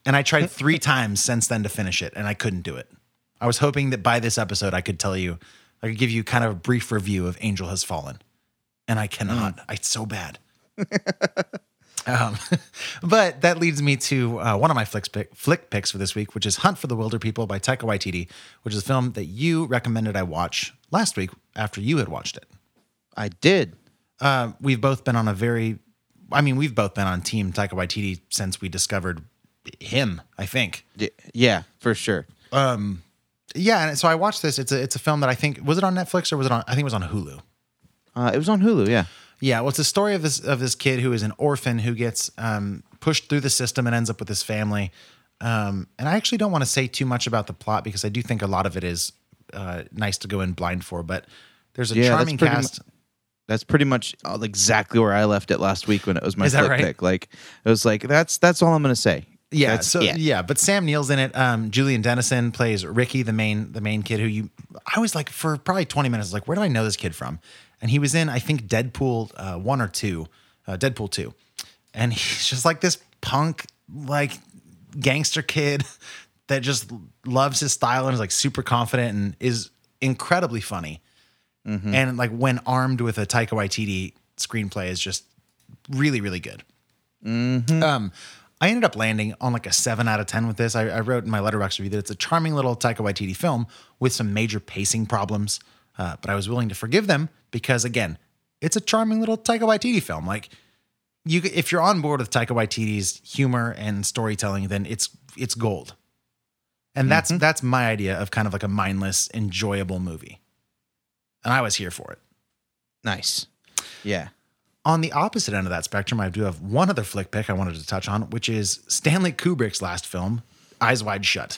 And I tried three times since then to finish it, and I couldn't do it. I was hoping that by this episode, I could tell you, I could give you kind of a brief review of Angel Has Fallen, and I cannot. Mm. It's so bad. Um, [laughs] but that leads me to uh, one of my flick, pick, flick picks for this week, which is Hunt for the Wilderpeople by Taika Waititi, which is a film that you recommended I watch last week after you had watched it. I did. Uh, we've both been on a very, I mean, we've both been on Team Taika Waititi since we discovered him. I think. Yeah, for sure. Yeah, and so I watched this. It's a it's a film that I think was it on Netflix or was it on? I think it was on Hulu. Uh, it was on Hulu. Yeah. Yeah, well, it's the story of this of this kid who is an orphan who gets um, pushed through the system and ends up with his family. Um, and I actually don't want to say too much about the plot because I do think a lot of it is uh, nice to go in blind for. But there's a Yeah, charming pretty cast. That's pretty much exactly where I left it last week when it was my right? pick. Like it was like that's that's all I'm gonna say. Yeah, That's so it. yeah, but Sam Neill's in it. Um, Julian Dennison plays Ricky, the main the main kid who you. I was like for probably twenty minutes, like where do I know this kid from? And he was in I think Deadpool uh, one or two, uh, Deadpool two. and [laughs] he's just like this punk, like gangster kid [laughs] that just loves his style and is like super confident and is incredibly funny. And like when armed with a Taika Waititi screenplay is just really, really good. Um, I ended up landing on like a seven out of ten with this. I, I wrote in my letterbox review that it's a charming little Taika Waititi film with some major pacing problems, uh, but I was willing to forgive them because again, it's a charming little Taika Waititi film. Like you, if you're on board with Taika Waititi's humor and storytelling, then it's it's gold. And that's that's my idea of kind of like a mindless, enjoyable movie. And I was here for it. Nice. Yeah. On the opposite end of that spectrum, I do have one other flick pick I wanted to touch on, which is Stanley Kubrick's last film, Eyes Wide Shut.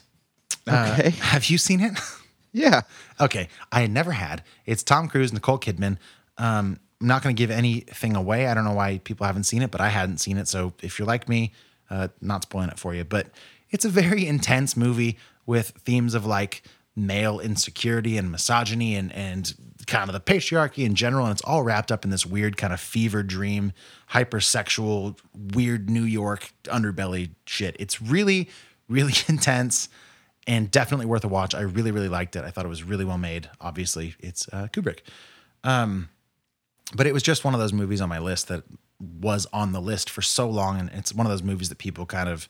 Uh, Okay. have you seen it? [laughs] Yeah. okay, I never had. It's Tom Cruise, Nicole Kidman. Um, I'm not going to give anything away. I don't know why people haven't seen it, but I hadn't seen it. So if you're like me, uh, not spoiling it for you, but it's a very intense movie with themes of like male insecurity and misogyny and and kind of the patriarchy in general. And it's all wrapped up in this weird kind of fever dream, hypersexual, weird New York underbelly shit. It's really, really [laughs] intense and definitely worth a watch. I really, really liked it. I thought it was really well made. Obviously, it's uh, Kubrick. Um, but it was just one of those movies on my list that was on the list for so long. And it's one of those movies that people kind of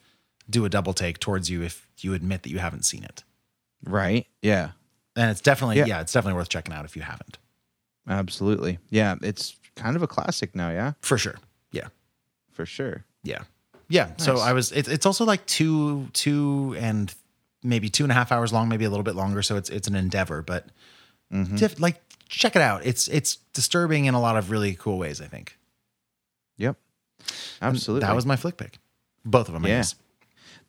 do a double take towards you if you admit that you haven't seen it. Right. Yeah. And it's definitely, Yeah. yeah, it's definitely worth checking out if you haven't. Absolutely. Yeah. It's kind of a classic now. Yeah. For sure. Yeah. For sure. Yeah. Yeah. So I was, it, it's also like two, two and maybe two and a half hours long, maybe a little bit longer. So it's, it's an endeavor, but diff- like check it out. It's, it's disturbing in a lot of really cool ways, I think. Yep. Absolutely. That was my flick pick. Both of them. I Yeah.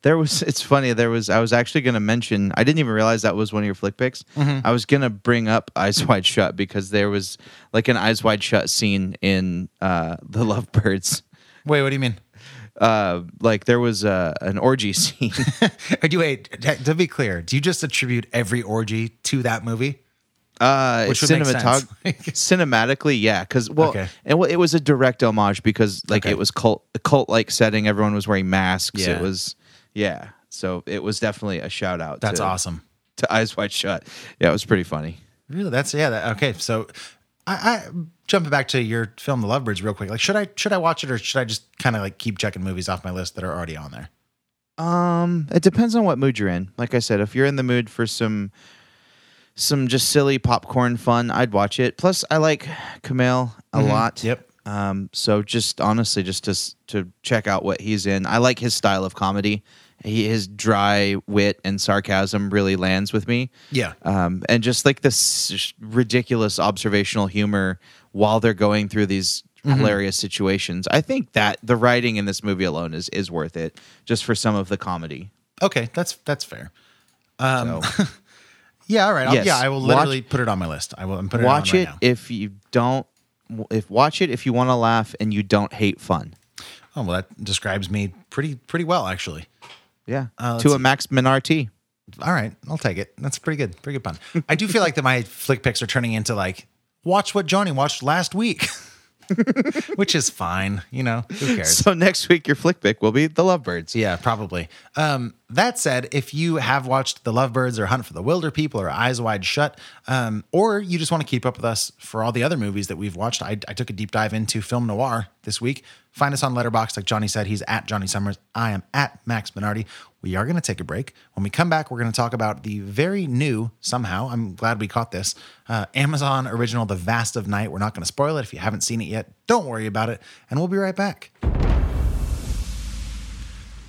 There was. It's funny. There was. I was actually going to mention. I didn't even realize that was one of your flick picks. I was going to bring up Eyes Wide Shut because there was like an Eyes Wide Shut scene in uh, the Lovebirds. Wait, what do you mean? Uh, like there was uh, an orgy [laughs] scene. [laughs] do you wait? To be clear, do you just attribute every orgy to that movie? Uh, Which cinematog- [laughs] cinematically, yeah, because well, Okay. and well, it was a direct homage because like Okay. it was cult, a cult like setting. Everyone was wearing masks. Yeah. It was, yeah. So it was definitely a shout out. That's to, awesome. To Eyes Wide Shut. Yeah, it was pretty funny. Really? That's yeah. That, okay, so I, I jumping back to your film, The Lovebirds, real quick. Like, should I should I watch it or should I just kind of like keep checking movies off my list that are already on there? Um, it depends on what mood you're in. Like I said, if you're in the mood for some some just silly popcorn fun, I'd watch it. Plus, I like Kumail a lot. Yep. Um, so just honestly, just to to check out what he's in. I like his style of comedy. He, his dry wit and sarcasm really lands with me. Yeah. Um, and just like this ridiculous observational humor while they're going through these hilarious situations. I think that the writing in this movie alone is is worth it just for some of the comedy. Okay, that's that's fair. So [laughs] Yeah. All right. Yes. Yeah, I will Watch- literally put it on my list. I will. I'm putting watch it, it on right now. Watch it if you don't if watch it if you want to laugh and you don't hate fun. Oh well, that describes me pretty pretty well actually. Yeah. Uh, to a see. Max Minardi. All right, I'll take it. That's pretty good. Pretty good pun. I do feel like that my flick picks are turning into like watch what Johnny watched last week, [laughs] which is fine. You know, who cares? [laughs] So next week your flick pick will be The Lovebirds. Yeah, probably. Um, that said, if you have watched The Lovebirds or Hunt for the Wilderpeople or Eyes Wide Shut, um, or you just want to keep up with us for all the other movies that we've watched, I, I took a deep dive into film noir this week. Find us on Letterboxd, like Johnny said. He's at Johnny Summers. I am at Max Minardi. We are going to take a break. When we come back, we're going to talk about the very new, somehow, I'm glad we caught this, uh, Amazon original, The Vast of Night. We're not going to spoil it. If you haven't seen it yet, don't worry about it. And we'll be right back.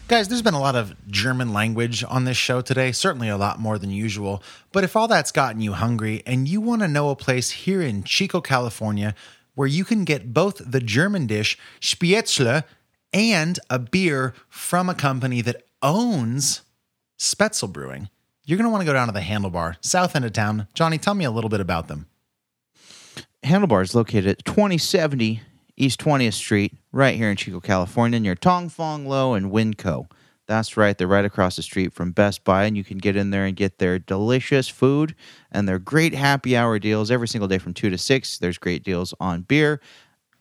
Guys, there's been a lot of German language on this show today, certainly a lot more than usual. But if all that's gotten you hungry and you want to know a place here in Chico, California, where you can get both the German dish Spätzle and a beer from a company that owns Spoetzl Brewing, you're going to want to go down to the Handlebar, south end of town. Johnny, tell me a little bit about them. Handlebar is located at 2070 East 20th Street, right here in Chico, California, near Tong Fong Low and Winco. That's right, they're right across the street from Best Buy, and you can get in there and get their delicious food and their great happy hour deals every single day from 2 to 6. There's great deals on beer,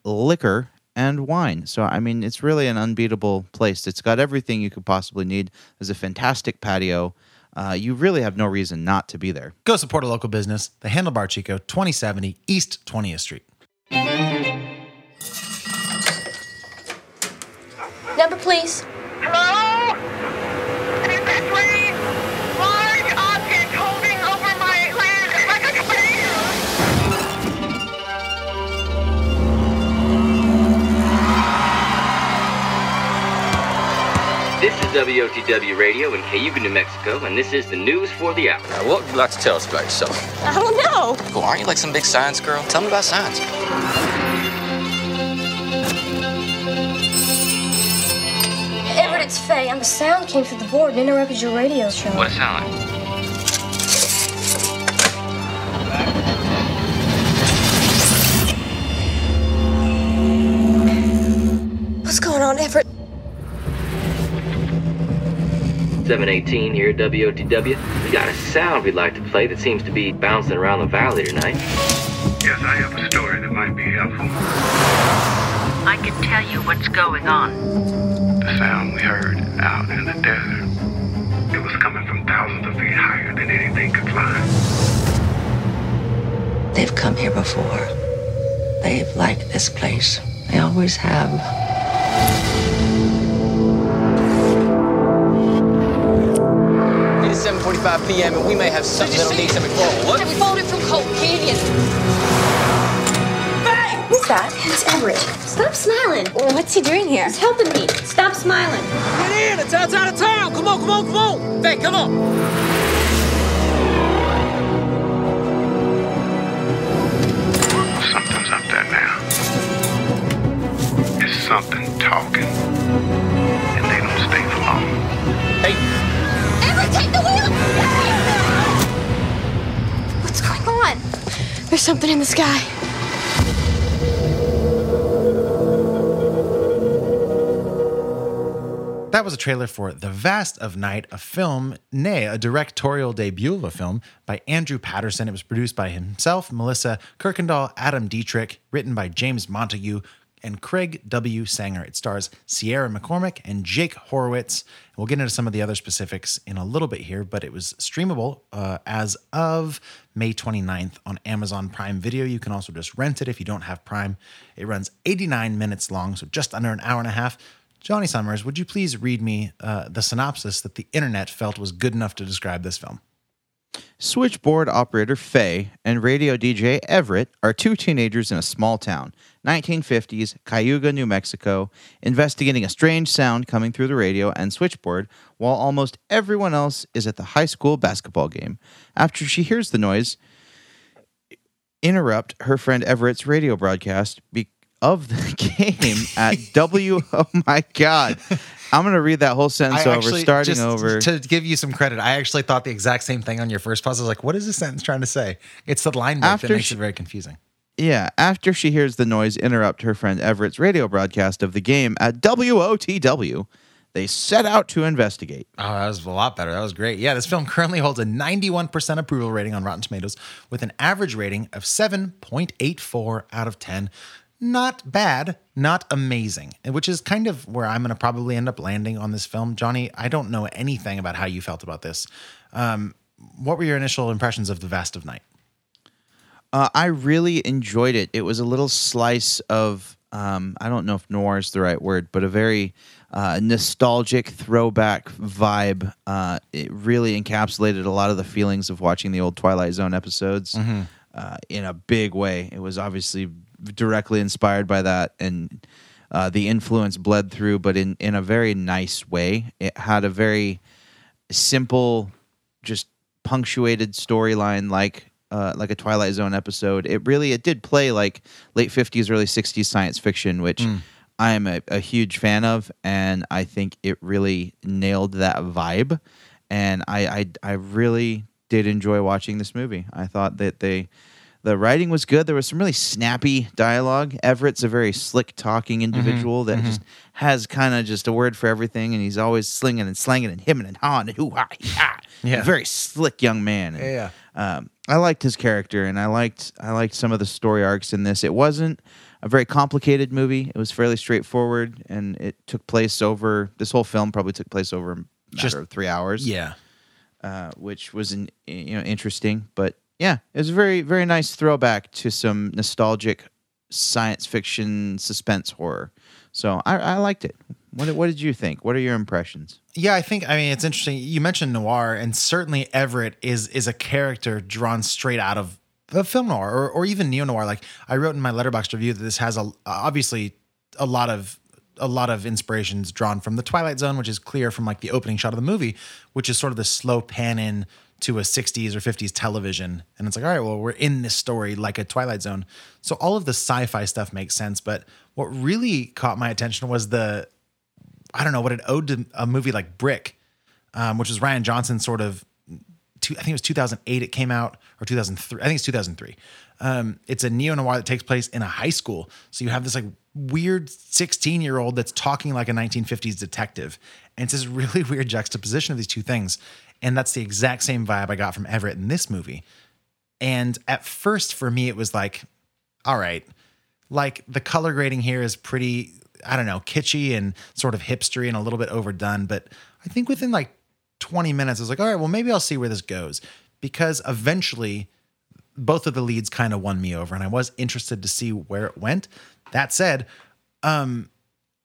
liquor, and wine. So I mean, it's really an unbeatable place. It's got everything you could possibly need. There's a fantastic patio. Uh, you really have no reason not to be there. Go support a local business, the Handlebar Chico, 2070 East 20th Street. Number, please. Hello? This is WOTW Radio in Cayuga, New Mexico, and this is the news for the hour. Now, what would you like to tell us about yourself? I don't know. Cool, aren't you like some big science girl? Tell me about science. Everett, it's Faye. I'm a sound came through the board and interrupted your radio show. What does it sound like? What's going on, Everett? 718 here at WOTW. We got a sound we'd like to play that seems to be bouncing around the valley tonight. Yes, I have a story that might be helpful. I can tell you what's going on. The sound we heard out in the desert. It was coming from thousands of feet higher than anything could fly. They've come here before. They've liked this place. They always have. It is 7:45 p.m. and we may have something that'll need some What? We followed it from Colt Canyon. Hey! Who's that? It's Everett. Stop smiling. What's he doing here? He's helping me. Stop smiling. Get in! It's outside of town! Come on, come on, come on! Hey, come on! Something's up there now. It's something talking. And they don't stay for long. Hey, There's something in the sky. That was a trailer for The Vast of Night, a film, nay, a directorial debut of a film by Andrew Patterson. It was produced by himself, Melissa Kirkendall, Adam Dietrich, written by James Montague and Craig W. Sanger. It stars Sierra McCormick and Jake Horowitz. We'll get into some of the other specifics in a little bit here, but it was streamable uh, as of May 29th on Amazon Prime Video. You can also just rent it if you don't have Prime. It runs 89 minutes long, so just under an hour and a half. Johnny Summers, would you please read me uh, the synopsis that the internet felt was good enough to describe this film? Switchboard operator Faye and radio DJ Everett are two teenagers in a small town, 1950s, Cayuga, New Mexico, investigating a strange sound coming through the radio and switchboard while almost everyone else is at the high school basketball game. After she hears the noise, interrupt her friend Everett's radio broadcast of the [laughs] game at W. Oh my God. I'm going to read that whole sentence I over, actually- starting just over. To give you some credit, I actually thought the exact same thing on your first pause. I was like, what is this sentence trying to say? It's the line break that makes she- it very confusing. Yeah, after she hears the noise interrupt her friend Everett's radio broadcast of the game at WOTW, they set out to investigate. Oh, that was a lot better. That was great. Yeah, this film currently holds a 91% approval rating on Rotten Tomatoes with an average rating of 7.84 out of 10. Not bad, not amazing, which is kind of where I'm going to probably end up landing on this film. Johnny, I don't know anything about how you felt about this. Um, what were your initial impressions of The Vast of Night? Uh, I really enjoyed it. It was a little slice of, um, I don't know if noir is the right word, but a very uh, nostalgic throwback vibe. Uh, it really encapsulated a lot of the feelings of watching the old Twilight Zone episodes uh, in a big way. It was obviously directly inspired by that, and uh, the influence bled through, but in, in a very nice way. It had a very simple, just punctuated storyline like uh, like a Twilight Zone episode. It really it did play like late fifties, early sixties science fiction, which I am a, a huge fan of, and I think it really nailed that vibe. And I, I I really did enjoy watching this movie. I thought that they the writing was good. There was some really snappy dialogue. Everett's a very slick talking individual that just has kind of just a word for everything, and he's always slinging and slanging and hemming and hawing and hoo ha ha. Yeah. Very slick young man. And, Yeah, Um, I liked his character, and I liked I liked some of the story arcs in this. It wasn't a very complicated movie. It was fairly straightforward, and it took place over this whole film probably took place over a matter Just- of three hours. Yeah. uh, which was an, you know interesting. But yeah, it was a very very nice throwback to some nostalgic science fiction suspense horror. So I, I liked it. What, what did you think? What are your impressions? Yeah, I think I mean it's interesting. You mentioned noir, and certainly Everett is is a character drawn straight out of the film noir, or, or even neo noir. Like I wrote in my Letterboxd review that this has a obviously a lot of a lot of inspirations drawn from the Twilight Zone, which is clear from like the opening shot of the movie, which is sort of the slow pan in to a 60s or 50s television. And it's like, all right, well, we're in this story like a Twilight Zone. So all of the sci-fi stuff makes sense. But what really caught my attention was the I don't know what it owed to a movie like Brick, um, which was Rian Johnson sort of. Two, I think it was 2008. It came out or 2003. I think it's 2003. Um, it's a neo noir that takes place in a high school. So you have this like weird 16 year old that's talking like a 1950s detective, and it's this really [laughs] weird juxtaposition of these two things. And that's the exact same vibe I got from Everett in this movie. And at first, for me, it was like, all right, like the color grading here is pretty, I don't know, kitschy and sort of hipstery and a little bit overdone. But I think within like 20 minutes, I was like, all right, well, maybe I'll see where this goes. Because eventually, both of the leads kind of won me over, and I was interested to see where it went. That said, um,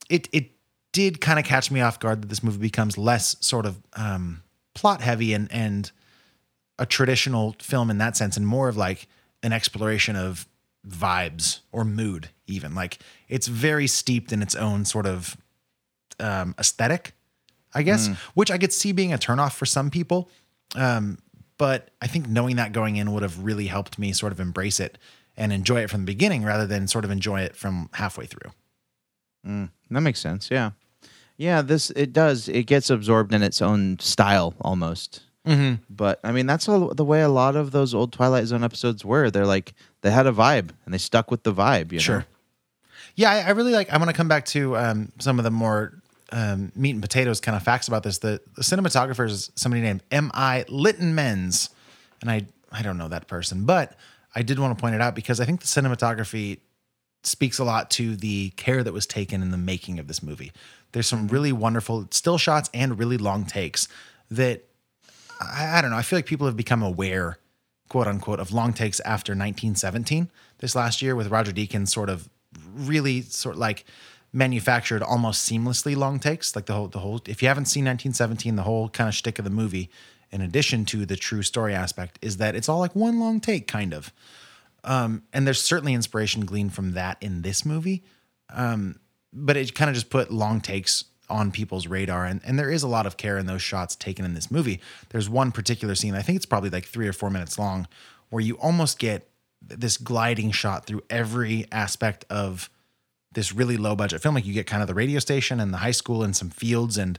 it it did kind of catch me off guard that this movie becomes less sort of um, plot heavy and and a traditional film in that sense, and more of like an exploration of vibes or mood, even like it's very steeped in its own sort of um, aesthetic, I guess, which I could see being a turnoff for some people. Um, but I think knowing that going in would have really helped me sort of embrace it and enjoy it from the beginning rather than sort of enjoy it from halfway through. That makes sense. Yeah, yeah. This it does. It gets absorbed in its own style almost. Mm-hmm. But I mean, that's all, the way a lot of those old Twilight Zone episodes were. They're like they had a vibe and they stuck with the vibe. You know? Sure. Yeah, I, I really like. I want to come back to um, some of the more um, meat and potatoes kind of facts about this. The, the cinematographer is somebody named M. I. Littin-Menz, and I I don't know that person, but I did want to point it out because I think the cinematography speaks a lot to the care that was taken in the making of this movie. There's some really wonderful still shots and really long takes that I, I don't know. I feel like people have become aware, quote unquote, of long takes after 1917 this last year with Roger Deakins sort of really sort of like manufactured almost seamlessly long takes. Like the whole, the whole, if you haven't seen 1917, the whole kind of shtick of the movie, in addition to the true story aspect, is that it's all like one long take, kind of. Um, and there's certainly inspiration gleaned from that in this movie. Um, but it kind of just put long takes on people's radar. And, and there is a lot of care in those shots taken in this movie. There's one particular scene, I think it's probably like three or four minutes long, where you almost get this gliding shot through every aspect of this really low budget film. Like you get kind of the radio station and the high school and some fields and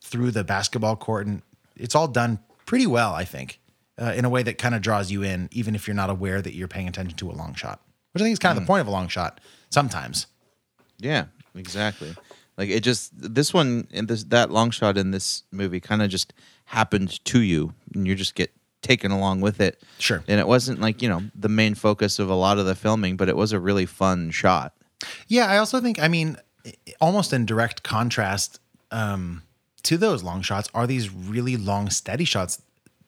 through the basketball court. And it's all done pretty well, I think, uh, in a way that kind of draws you in, even if you're not aware that you're paying attention to a long shot, which I think is kind of the point of a long shot sometimes. Yeah, exactly. Like it just this one and this that long shot in this movie kind of just happened to you, and you just get taken along with it. Sure. And it wasn't like you know the main focus of a lot of the filming, but it was a really fun shot. Yeah, I also think, I mean, almost in direct contrast um, to those long shots are these really long, steady shots.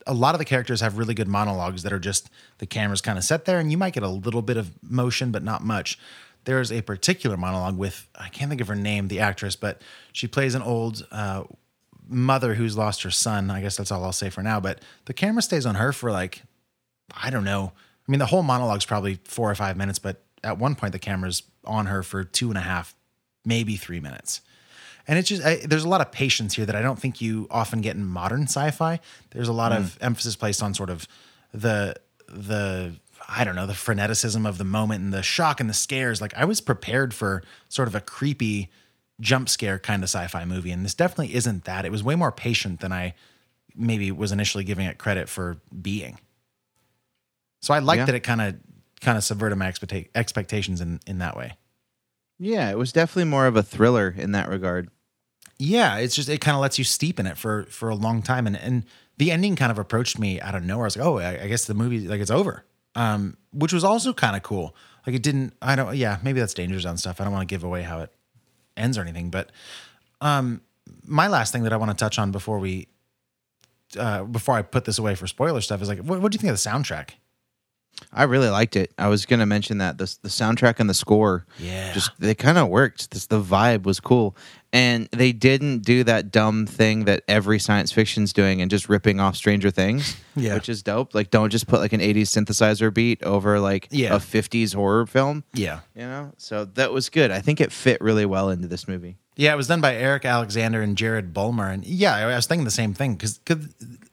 A lot of the characters have really good monologues that are just the camera's kind of set there, and you might get a little bit of motion, but not much. There's a particular monologue with, I can't think of her name, the actress, but she plays an old uh, mother who's lost her son. I guess that's all I'll say for now. But the camera stays on her for like, I don't know. I mean, the whole monologue's probably four or five minutes, but at one point the camera's on her for two and a half, maybe three minutes. And it's just I, there's a lot of patience here that I don't think you often get in modern sci-fi. There's a lot of mm. emphasis placed on sort of the the I don't know the freneticism of the moment and the shock and the scares. Like I was prepared for sort of a creepy jump scare kind of sci-fi movie, and this definitely isn't that. It was way more patient than I maybe was initially giving it credit for being. So I like Yeah. that it kind of kind of subverted my expecta- expectations in in that way. Yeah, it was definitely more of a thriller in that regard. Yeah, it's just it kind of lets you steep in it for for a long time, and and the ending kind of approached me out of nowhere. I was like, oh, I, I guess the movie like it's over. um, which was also kind of cool. Like it didn't. I don't. Yeah, maybe that's danger zone stuff. I don't want to give away how it ends or anything. But um, my last thing that I want to touch on before we uh, before I put this away for spoiler stuff is like, what, what do you think of the soundtrack? I really liked it. I was gonna mention that the the soundtrack and the score, Yeah. just they kind of worked. This the vibe was cool, and they didn't do that dumb thing that every science fiction's doing and just ripping off Stranger Things, [laughs] Yeah. which is dope. Like, don't just put like an '80s synthesizer beat over like Yeah. a '50s horror film. Yeah. You know, so that was good. I think it fit really well into this movie. Yeah, it was done by Erick Alexander and Jared Bulmer, and yeah, I was thinking the same thing because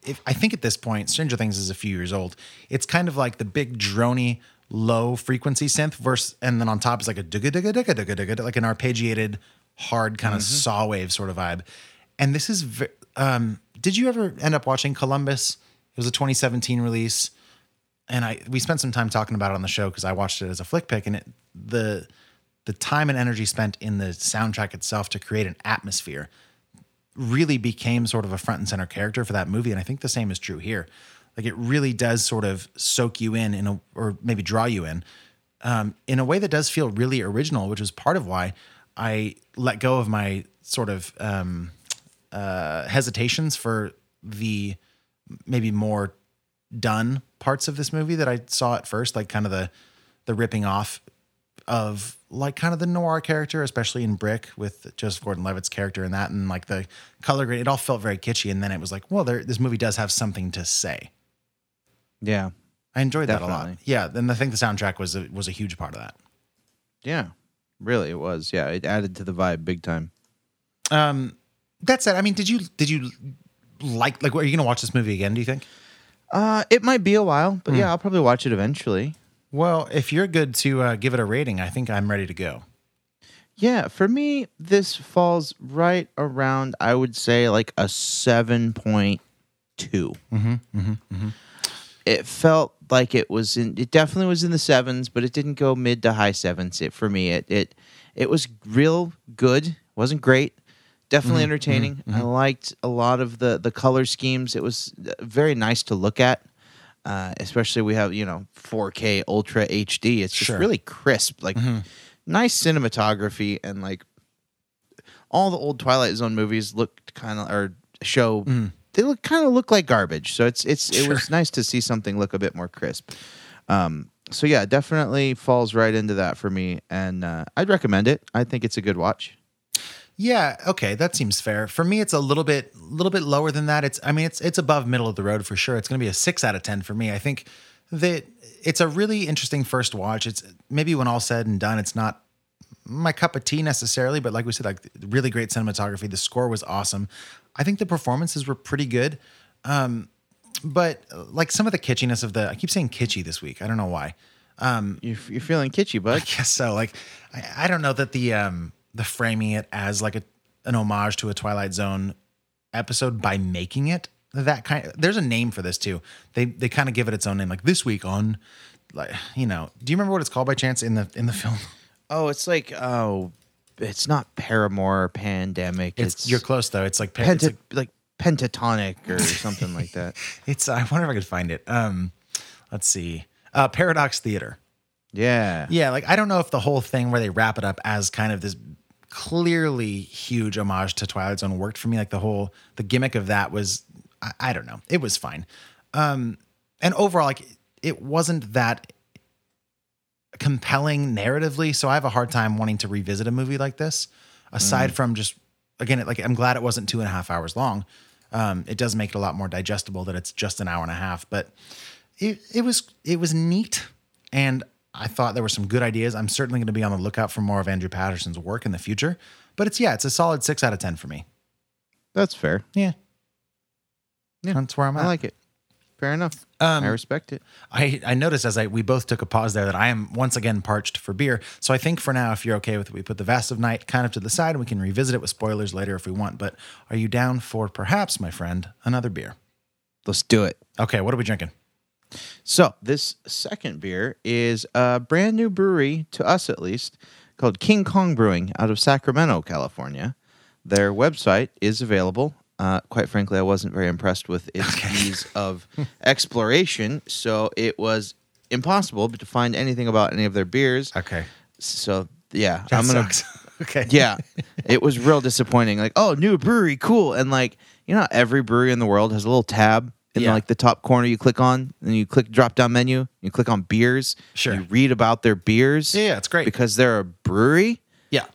if I think at this point, Stranger Things is a few years old. It's kind of like the big drony low frequency synth verse, and then on top is like a digga digga digga digga digga, like an arpeggiated hard kind of saw wave sort of vibe. And this is, um, did you ever end up watching Columbus? It was a 2017 release, and I we spent some time talking about it on the show because I watched it as a flick pick, and it the the time and energy spent in the soundtrack itself to create an atmosphere really became sort of a front and center character for that movie and i think the same is true here. Like it really does sort of soak you in in a or maybe draw you in um, in a way that does feel really original which is part of why i let go of my sort of um, uh, hesitations for the maybe more done parts of this movie that i saw at first like kind of the the ripping off of like kind of the noir character, especially in Brick with Joseph Gordon-Levitt's character in that, and like the color grade. It all felt very kitschy, and then it was like, well, there, this movie does have something to say. Yeah, I enjoyed that a lot. Yeah, and I think the soundtrack was a, was a huge part of that. yeah, really, it was. Yeah, it added to the vibe big time. Um, that said, I mean, did you did you like like? Are you gonna watch this movie again? Do you think? Uh, it might be a while, but Hmm. yeah, I'll probably watch it eventually. Well, if you're good to uh, give it a rating, I think I'm ready to go. Yeah, for me, this falls right around, I would say, like a 7.2. Mm-hmm, mm-hmm, It felt like it was in, it definitely was in the sevens, but it didn't go mid to high sevens. It, for me, it, it, it was real good. wasn't great. Definitely entertaining. I liked a lot of the, the color schemes. It was uh, very nice to look at. Uh, especially we have you know 4K Ultra HD. It's just Sure. really crisp, like nice cinematography, and like all the old Twilight Zone movies looked kind of or show they look kind of look like garbage. So it's it's it was nice to see something look a bit more crisp. Um, so yeah, definitely falls right into that for me, and uh, I'd recommend it. I think it's a good watch. Yeah, okay, that seems fair. For me, it's a little bit, little bit lower than that. It's, I mean, it's it's above middle of the road for sure. It's going to be a six out of ten for me. I think that it's a really interesting first watch. It's maybe when all said and done, it's not my cup of tea necessarily, but like we said, like really great cinematography. The score was awesome. I think the performances were pretty good. Um, but like some of the kitschiness of the, I keep saying kitschy this week. I don't know why. You're, you're feeling kitschy, bud. [laughs] I guess so. Like, I, I don't know that the um the framing it as like a an homage to a Twilight Zone episode by making it that kind. There's a name for this too. They they kind of give it its own name. Like this week on, like you know. Do you remember what it's called by chance in the in the film? Oh, it's like oh, it's not Paramore pandemic. It's, It's, you're close though. It's like pa- it's like, like, pentatonic or something like that. [laughs] it's. I wonder if I could find it. Um, let's see. Uh, Paradox Theater. Yeah. Yeah, like I don't know if the whole thing where they wrap it up as kind of this clearly huge homage to Twilight Zone worked for me. Like the whole the gimmick of that was I, I don't know. It was fine. Um and overall, like it wasn't that compelling narratively. So I have a hard time wanting to revisit a movie like this. Aside from just again, it, like I'm glad it wasn't two and a half hours long. Um, it does make it a lot more digestible that it's just an hour and a half, but it, it was it was neat and I thought there were some good ideas. I'm certainly going to be on the lookout for more of Andrew Patterson's work in the future. But it's yeah, it's a solid six out of ten for me. That's fair. Yeah, yeah, that's where I'm at. I like it. Fair enough. Um, I respect it. I, I noticed as I we both took a pause there that I am once again parched for beer. So I think for now, if you're okay with it, we put the Vast of Night kind of to the side and we can revisit it with spoilers later if we want. But are you down for perhaps, my friend, another beer? Let's do it. Okay, what are we drinking? So this second beer is a brand new brewery to us, at least, called King Cong Brewing out of Sacramento, California. Their website is available. Uh, quite frankly, I wasn't very impressed with its [laughs] ease of exploration, so it was impossible to find anything about any of their beers. Okay. So yeah, That I'm gonna. sucks. [laughs] okay. Yeah, it was real disappointing. Like, oh, new brewery, cool, and like you know, every brewery in the world has a little tab in Yeah. like the top corner. You click on, and you click drop down menu. You click on beers. Sure. You read about their beers. Yeah, yeah, it's great. because they're a brewery. Yeah.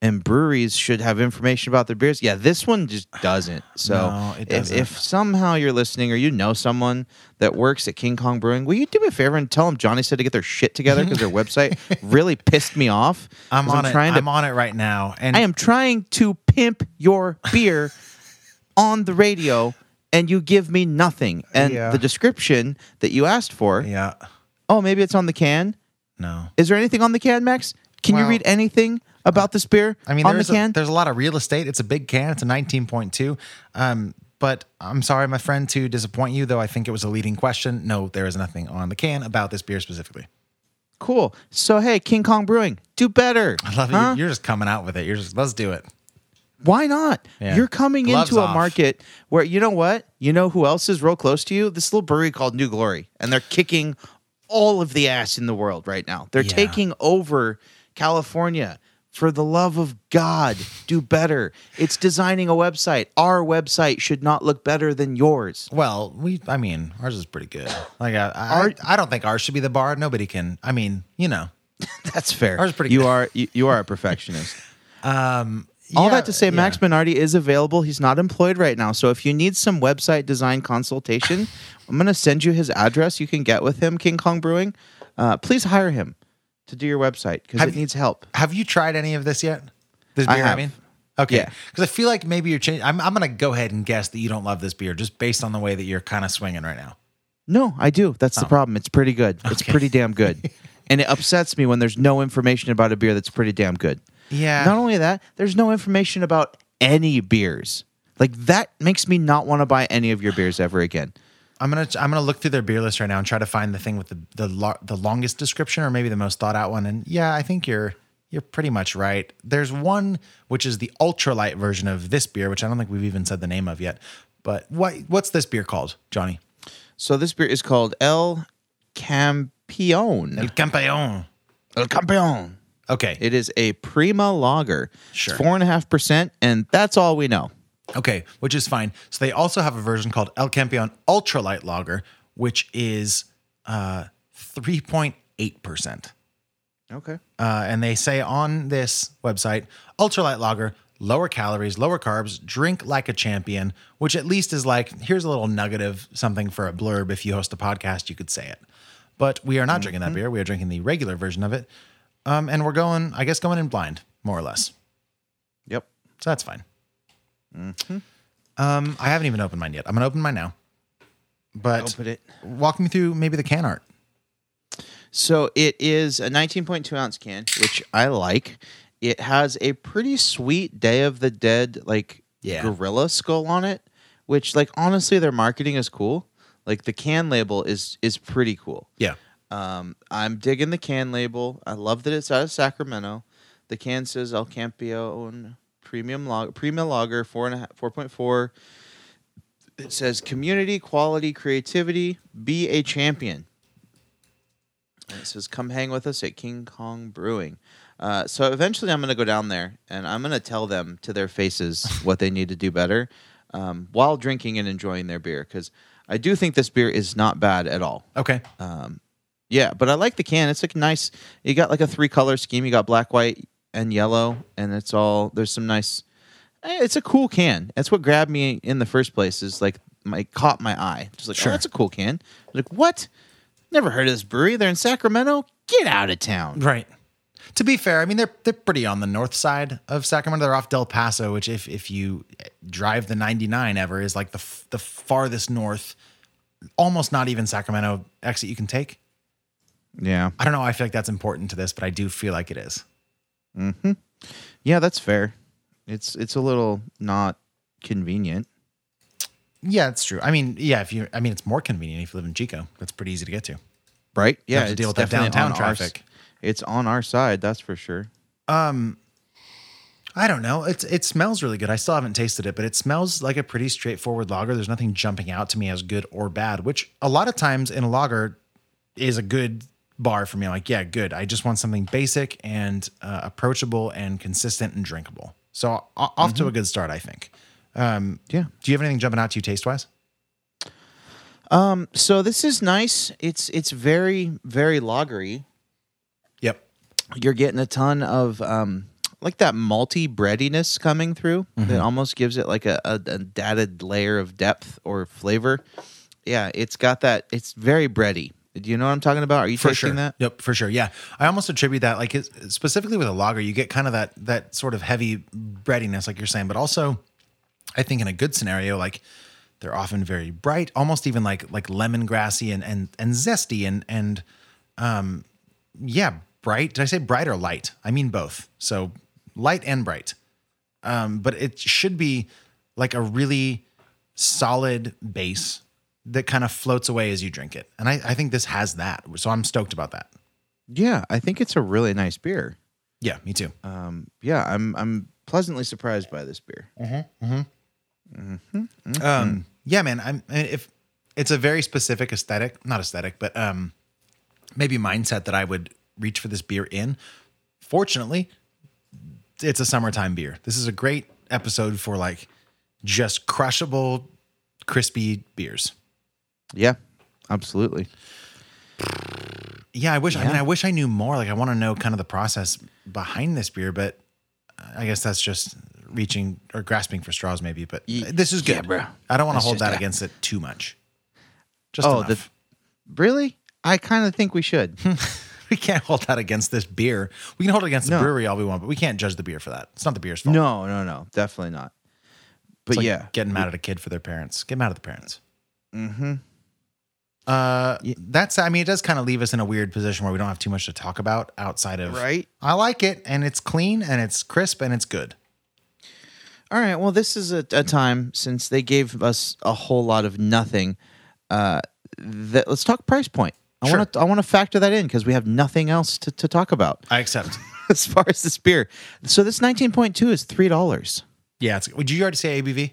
and breweries should have information about their beers. Yeah, this one just [sighs] doesn't. So No, it if, doesn't. if somehow you're listening or you know someone that works at King Cong Brewing, will you do me a favor and tell them Johnny said to get their shit together because their [laughs] website really pissed me off. I'm on it. Trying to, I'm on it right now. And I am trying to pimp your beer [laughs] on the radio. And you give me nothing. And Yeah. the description that you asked for, Yeah. oh, maybe it's on the can. No. Is there anything on the can, Max? Can you read anything about this beer I mean, on the there's can? A, there's a lot of real estate. It's a big can. It's a 19.2. Um, but I'm sorry, my friend, to disappoint you, though I think it was a leading question. No, there is nothing on the can about this beer specifically. Cool. So hey, King Cong Brewing, do better. I love it. Huh? You're, you're just coming out with it. You're just, let's do it. Why not? Yeah. You're coming Gloves into a off. market where you know what? You know who else is real close to you? This little brewery called New Glory, and they're kicking all of the ass in the world right now. They're Yeah. taking over California. For the love of God, do better. It's designing a website. Our website should not look better than yours. Well, we, I mean, ours is pretty good. Like, I, I, Our- I don't think ours should be the bar. Nobody can, I mean, you know. [laughs] That's fair. Ours is pretty you good. are you, you are a perfectionist. [laughs] Um, All yeah, that to say, yeah. Max Minardi is available. He's not employed right now. So if you need some website design consultation, [laughs] I'm going to send you his address. You can get with him, King Cong Brewing. Uh, please hire him to do your website because it needs help. Have you tried any of this yet? This I beer, I, have. mean? Okay. Yeah. Because I feel like maybe you're changing. I'm, I'm going to go ahead and guess that you don't love this beer just based on the way that you're kind of swinging right now. No, I do. That's the Oh. problem. It's pretty good. It's Okay. pretty damn good. [laughs] and it upsets me when there's no information about a beer that's pretty damn good. Yeah. Not only that, there's no information about any beers. Like that makes me not want to buy any of your beers [sighs] ever again. I'm gonna I'm gonna look through their beer list right now and try to find the thing with the the lo- the longest description or maybe the most thought out one. And yeah, I think you're you're pretty much right. There's one which is the ultralight version of this beer, which I don't think we've even said the name of yet. But what what's this beer called, Johnny? So this beer is called El Campeon. El Campeón. El Campeon. Okay. It is a Prima lager. Sure. Four and a half percent, and that's all we know. Okay, which is fine. So they also have a version called El Campeón Ultralight Lager, which is uh, 3.8%. Okay. Uh, and they say on this website, ultralight lager, lower calories, lower carbs, drink like a champion, which at least is like, here's a little nugget of something for a blurb. If you host a podcast, you could say it. But we are not drinking that beer. We are drinking the regular version of it. Um, and we're going, I guess, going in blind, more or less. Yep. So that's fine. Um, I haven't even opened mine yet. I'm going to open mine now. But Open it. walk me through maybe the can art. So it is a 19.2 ounce can, which I like. It has a pretty sweet Day of the Dead like Yeah. gorilla skull on it, which like honestly their marketing is cool. Like the can label is is pretty cool. Yeah. Um, I'm digging the can label. I love that it's out of Sacramento. The can says El Campeon Premium Log Premium Lager four and a half four point four. It says community, quality, creativity, be a champion. And it says come hang with us at King Cong Brewing. Uh, so eventually I'm gonna go down there and I'm gonna tell them to their faces [laughs] what they need to do better um, while drinking and enjoying their beer because I do think this beer is not bad at all. Okay. Um, yeah, but I like the can. It's like nice. You got like a three color scheme. You got black, white, and yellow, and it's all there's some nice. eh, It's a cool can. That's what grabbed me in the first place. Is like my caught my eye. Just like Sure. oh, that's a cool can. Like what? Never heard of this brewery. They're in Sacramento. Get out of town. Right. To be fair, I mean they're they're pretty on the north side of Sacramento. They're off Del Paso, which if if you drive the 99 ever is like the f- the farthest north, almost not even Sacramento exit you can take. Yeah, I don't know. I feel like that's important to this, but I do feel like it is. Hmm. yeah, that's fair. It's it's a little not convenient. Yeah, it's true. I mean, yeah, if you, I mean, it's more convenient if you live in Chico. That's pretty easy to get to. Right? Yeah, to deal with that downtown on our traffic. It's on our side, that's for sure. Um, I don't know. It's it smells really good. I still haven't tasted it, but it smells like a pretty straightforward lager. There's nothing jumping out to me as good or bad. Which a lot of times in a lager, is a good bar for me. I'm like, yeah, good. I just want something basic and uh, approachable and consistent and drinkable. So off to a good start, I think. Um, Yeah. Do you have anything jumping out to you taste wise? Um, so this is nice. It's it's very very lagery. Yep. You're getting a ton of um like that malty breadiness coming through that almost gives it like a, a, a added layer of depth or flavor. Yeah, it's got that. It's very bready. Do you know what I'm talking about? Are you for tasting sure. that? Yep, for sure. Yeah, I almost attribute that, like it's, specifically with a lager, you get kind of that that sort of heavy breadiness, like you're saying, but also, I think in a good scenario, like they're often very bright, almost even like like lemongrassy and and and zesty and and um yeah, bright. Did I say bright or light? I mean both. So light and bright. Um, but it should be like a really solid base that kind of floats away as you drink it. And I, I think this has that. So I'm stoked about that. Yeah, I think it's a really nice beer. Yeah, me too. Um, yeah, I'm I'm pleasantly surprised by this beer. Um, yeah, man. I'm if it's a very specific aesthetic, not aesthetic, but um, maybe mindset that I would reach for this beer in. Fortunately, it's a summertime beer. This is a great episode for like just crushable, crispy beers. Yeah, absolutely. Yeah, I wish. I mean, I wish I knew more. Like, I want to know kind of the process behind this beer, but I guess that's just reaching or grasping for straws, maybe. But this is yeah, good, bro. I don't want to hold that a- against it too much. Just Oh, the really? I kind of think we should. [laughs] we can't hold that against this beer. We can hold it against the No. brewery all we want, but we can't judge the beer for that. It's not the beer's fault. no, no, no, definitely not. But like yeah, getting mad at a kid for their parents. Get mad at the parents. Mm-hmm. Uh, that's. I mean, it does kind of leave us in a weird position where we don't have too much to talk about outside of. Right. I like it, and it's clean, and it's crisp, and it's good. All right. Well, this is a, a time since they gave us a whole lot of nothing. Uh, that let's talk price point. I Sure. want to I want to factor that in because we have nothing else to, to talk about I accept. [laughs] as far as this beer. So this 19.2 is three dollars. yeah. It's, would you already say ABV?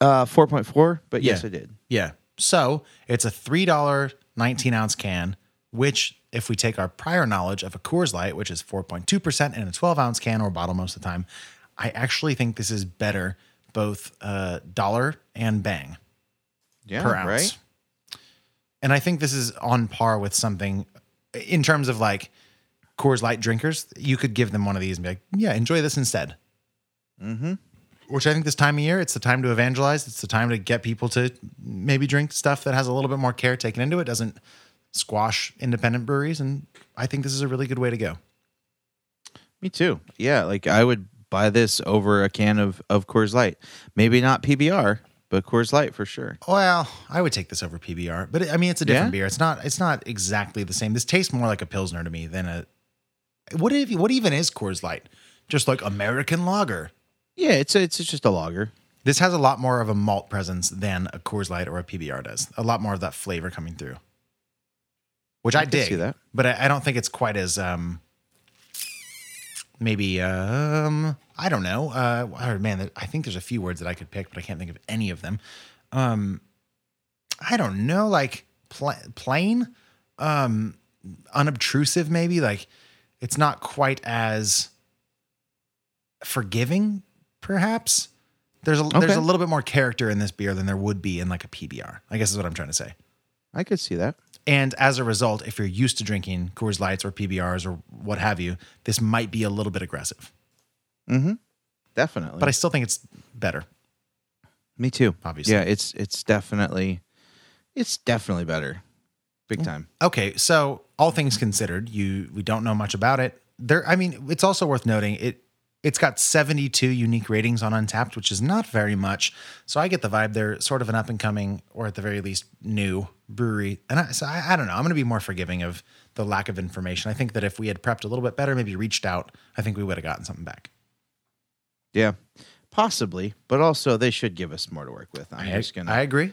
Uh, 4.4. But yes, Yeah. I did. Yeah. So it's a three dollar nineteen ounce can, which if we take our prior knowledge of a Coors Light, which is four point two percent in a twelve ounce can or bottle most of the time, I actually think this is better both uh, dollar and bang Yeah. per ounce. Right. And I think this is on par with something in terms of like Coors Light drinkers. You could give them one of these and be like, yeah, enjoy this instead. Mm-hmm. Which I think this time of year, it's the time to evangelize. It's the time to get people to maybe drink stuff that has a little bit more care taken into it, doesn't squash independent breweries. And I think this is a really good way to go. Me too. Yeah. Like I would buy this over a can of of Coors Light. Maybe not PBR, but Coors Light for sure. Well, I would take this over PBR, but it, I mean, it's a different Yeah? beer. It's not. It's not exactly the same. This tastes more like a pilsner to me than a. What if? What even is Coors Light? Just like American lager. Yeah. It's a, it's just a lager. This has a lot more of a malt presence than a Coors Light or a PBR does. A lot more of that flavor coming through, which I, I can dig. see that. but I, I don't think it's quite as um. Maybe um I don't know. Uh, oh, man, I think there's a few words that I could pick, but I can't think of any of them. Um, I don't know, like pl- plain, um, unobtrusive, maybe. Like it's not quite as forgiving, perhaps. There's a there's a little bit more character in this beer than there would be in like a PBR. I guess is what I'm trying to say. I could see that. And as a result, if you're used to drinking Coors Lights or PBRs or what have you, this might be a little bit aggressive. Mm-hmm. Definitely. But I still think it's better. Me too. Obviously. Yeah, it's it's definitely it's definitely better. Big time. Okay, so all things considered, you we don't know much about it. There, I mean, it's also worth noting it. It's got 72 unique ratings on Untappd, which is not very much. So I get the vibe they're sort of an up and coming, or at the very least, new brewery. And I, so I, I don't know. I'm going to be more forgiving of the lack of information. I think that if we had prepped a little bit better, maybe reached out, I think we would have gotten something back. Yeah. Possibly, but also they should give us more to work with. I'm I, just gonna I agree.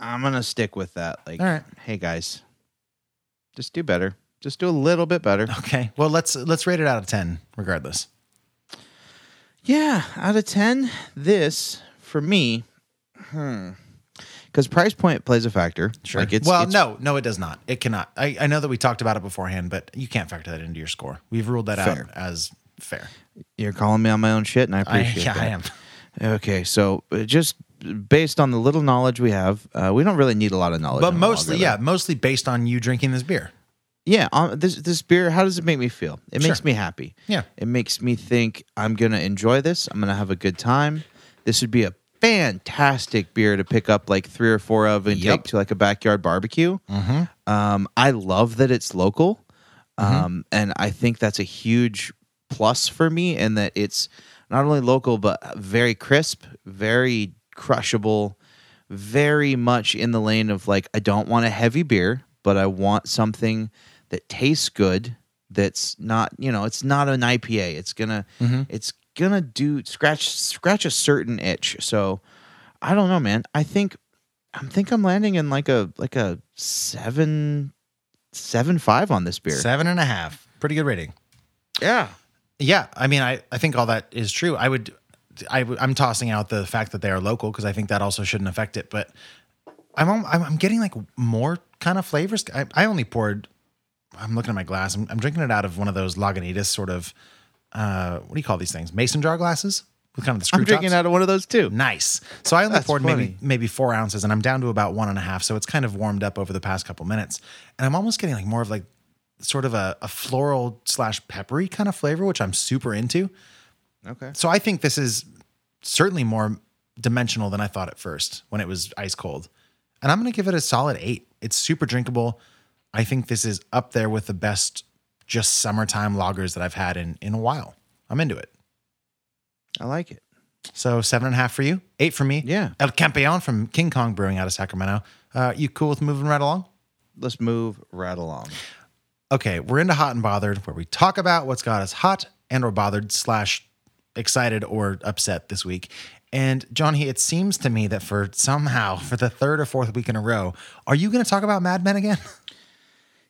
I'm gonna stick with that. Like All right. hey guys, just do better. Just do a little bit better. Okay, well let's let's rate it out of 10, regardless. Yeah, out of ten, this for me, hmm, because price point plays a factor. Sure. Like it's well, it's- no, no, it does not. It cannot. I, I know that we talked about it beforehand, but you can't factor that into your score. We've ruled that Fair. out as fair. You're calling me on my own shit, and I I, appreciate yeah, that. I am. Okay, so uh, just based on the little knowledge we have, uh, we don't really need a lot of knowledge. But mostly, yeah, mostly based on you drinking this beer. Yeah. Um, this this beer, how does it make me feel? It makes Sure. me happy. Yeah. it makes me think I'm gonna enjoy this. I'm gonna have a good time. This would be a fantastic beer to pick up like three or four of and Yep. take to like a backyard barbecue. Mm-hmm. Um, I love that it's local, um, and I think that's a huge plus for me. In that it's not only local but very crisp, very crushable, very much in the lane of like I don't want a heavy beer, but I want something that tastes good. That's not you know it's not an IPA. It's gonna mm-hmm. it's gonna do scratch scratch a certain itch. So I don't know, man. I think I think I'm landing in like a like a seven seven five on this beer. Seven and a half. Pretty good rating. Yeah. Yeah, I mean, I, I think all that is true. I would, I, w- I'm tossing out the fact that they are local because I think that also shouldn't affect it. But I'm, I'm, I'm getting like more kind of flavors. I, I only poured. I'm looking at my glass. I'm, I'm drinking it out of one of those Lagunitas sort of, uh, what do you call these things? Mason jar glasses with kind of the screw I'm drinking tops? out of one of those too. Nice. So I only That's poured maybe maybe four ounces, and I'm down to about one and a half. So it's kind of warmed up over the past couple minutes, and I'm almost getting like more of like sort of a, a floral slash peppery kind of flavor, which I'm super into. Okay. So I think this is certainly more dimensional than I thought at first when it was ice cold, and I'm going to give it a solid eight. It's super drinkable. I think this is up there with the best just summertime lagers that I've had in in a while. I'm into it. I like it. So seven and a half for you, eight for me. Yeah. El Campeon from King Cong Brewing out of Sacramento. Uh, you cool with moving right along? Let's move right along. Okay, we're into hot and bothered, where we talk about what's got us hot and or bothered slash excited or upset this week. And Johnny, it seems to me that for somehow for the third or fourth week in a row, are you going to talk about Mad Men again? [laughs]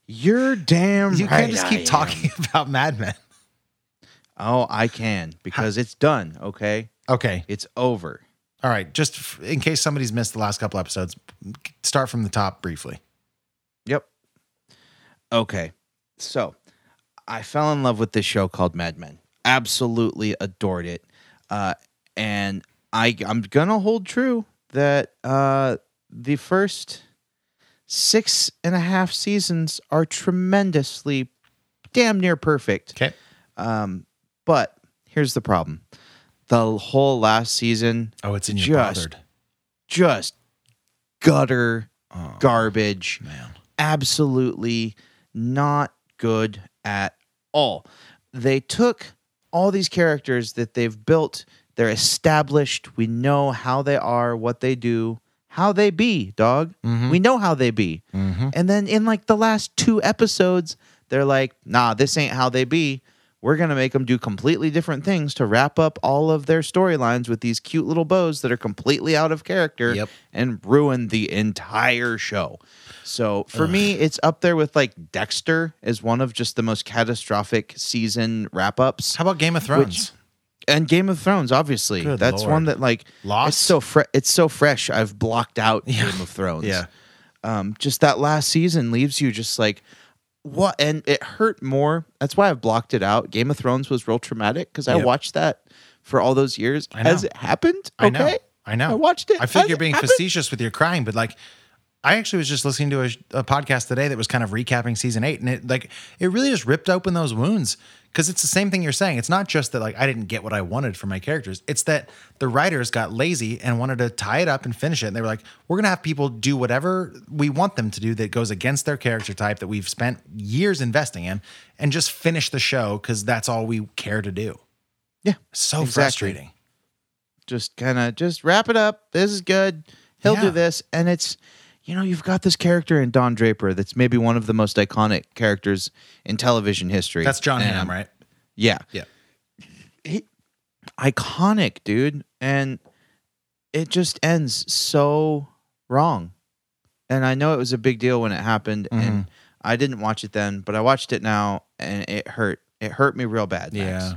You're damn You right. can't just I keep am. talking about Mad Men. Oh, I can because it's done. Okay, Okay, it's over. all right. Just f- in case somebody's missed the last couple episodes, start from the top briefly. Yep. Okay. So I fell in love with this show called Mad Men. Absolutely adored it. Uh, and I I'm gonna hold true that uh, the first six and a half seasons are tremendously damn near perfect. Okay. Um, but here's the problem. The whole last season Oh, it's in your Just bothered. just gutter Oh, garbage man. absolutely not good at all. They took all these characters that they've built, they're established. We know how they are, what they do, how they be, dog. Mm-hmm. We know how they be. Mm-hmm. And then in like the last two episodes, they're like, nah, this ain't how they be. We're going to make them do completely different things to wrap up all of their storylines with these cute little bows that are completely out of character Yep. and ruin the entire show. So for me, it's up there with like Dexter as one of just the most catastrophic season wrap ups. How about Game of Thrones? And Game of Thrones, obviously, Good that's Lord. one that like Lost? It's so fresh. It's so fresh. I've blocked out [laughs] Yeah. Game of Thrones. Yeah. Um, just that last season leaves you just like what, and it hurt more. That's why I've blocked it out. Game of Thrones was real traumatic because I Yep. watched that for all those years. Has it happened? I know. I know. I watched it. I feel you're being happened? facetious with your crying, but like, I actually was just listening to a, a podcast today that was kind of recapping season eight, and it like it really just ripped open those wounds because it's the same thing you're saying. It's not just that like I didn't get what I wanted from my characters. It's that the writers got lazy and wanted to tie it up and finish it. And they were like, we're gonna have people do whatever we want them to do that goes against their character type that we've spent years investing in, and just finish the show because that's all we care to do. Yeah. So Exactly. frustrating. just kind of just wrap it up. This is good. He'll Yeah. do this, and it's you know you've got this character in Don Draper that's maybe one of the most iconic characters in television history. That's Jon Hamm, right? Yeah, Yeah. He- iconic dude, and it just ends so wrong. And I know it was a big deal when it happened, Mm-hmm. and I didn't watch it then, but I watched it now, and it hurt. It hurt me real bad. Max. Yeah.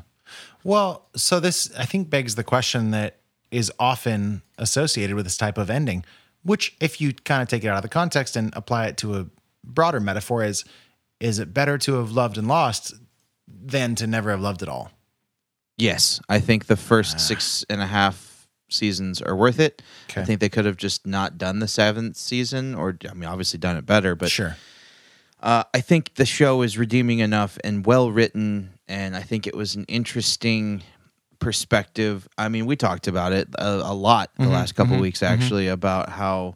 Well, so this I think begs the question that is often associated with this type of ending. Which, if you kind of take it out of the context and apply it to a broader metaphor, is is it better to have loved and lost than to never have loved at all? Yes, I think the first six and a half seasons are worth it. Okay. I think they could have just not done the seventh season, or I mean, obviously done it better. But Sure. uh, I think the show is redeeming enough and well written, and I think it was an interesting perspective. I mean, we talked about it a, a lot the last couple weeks, actually, about how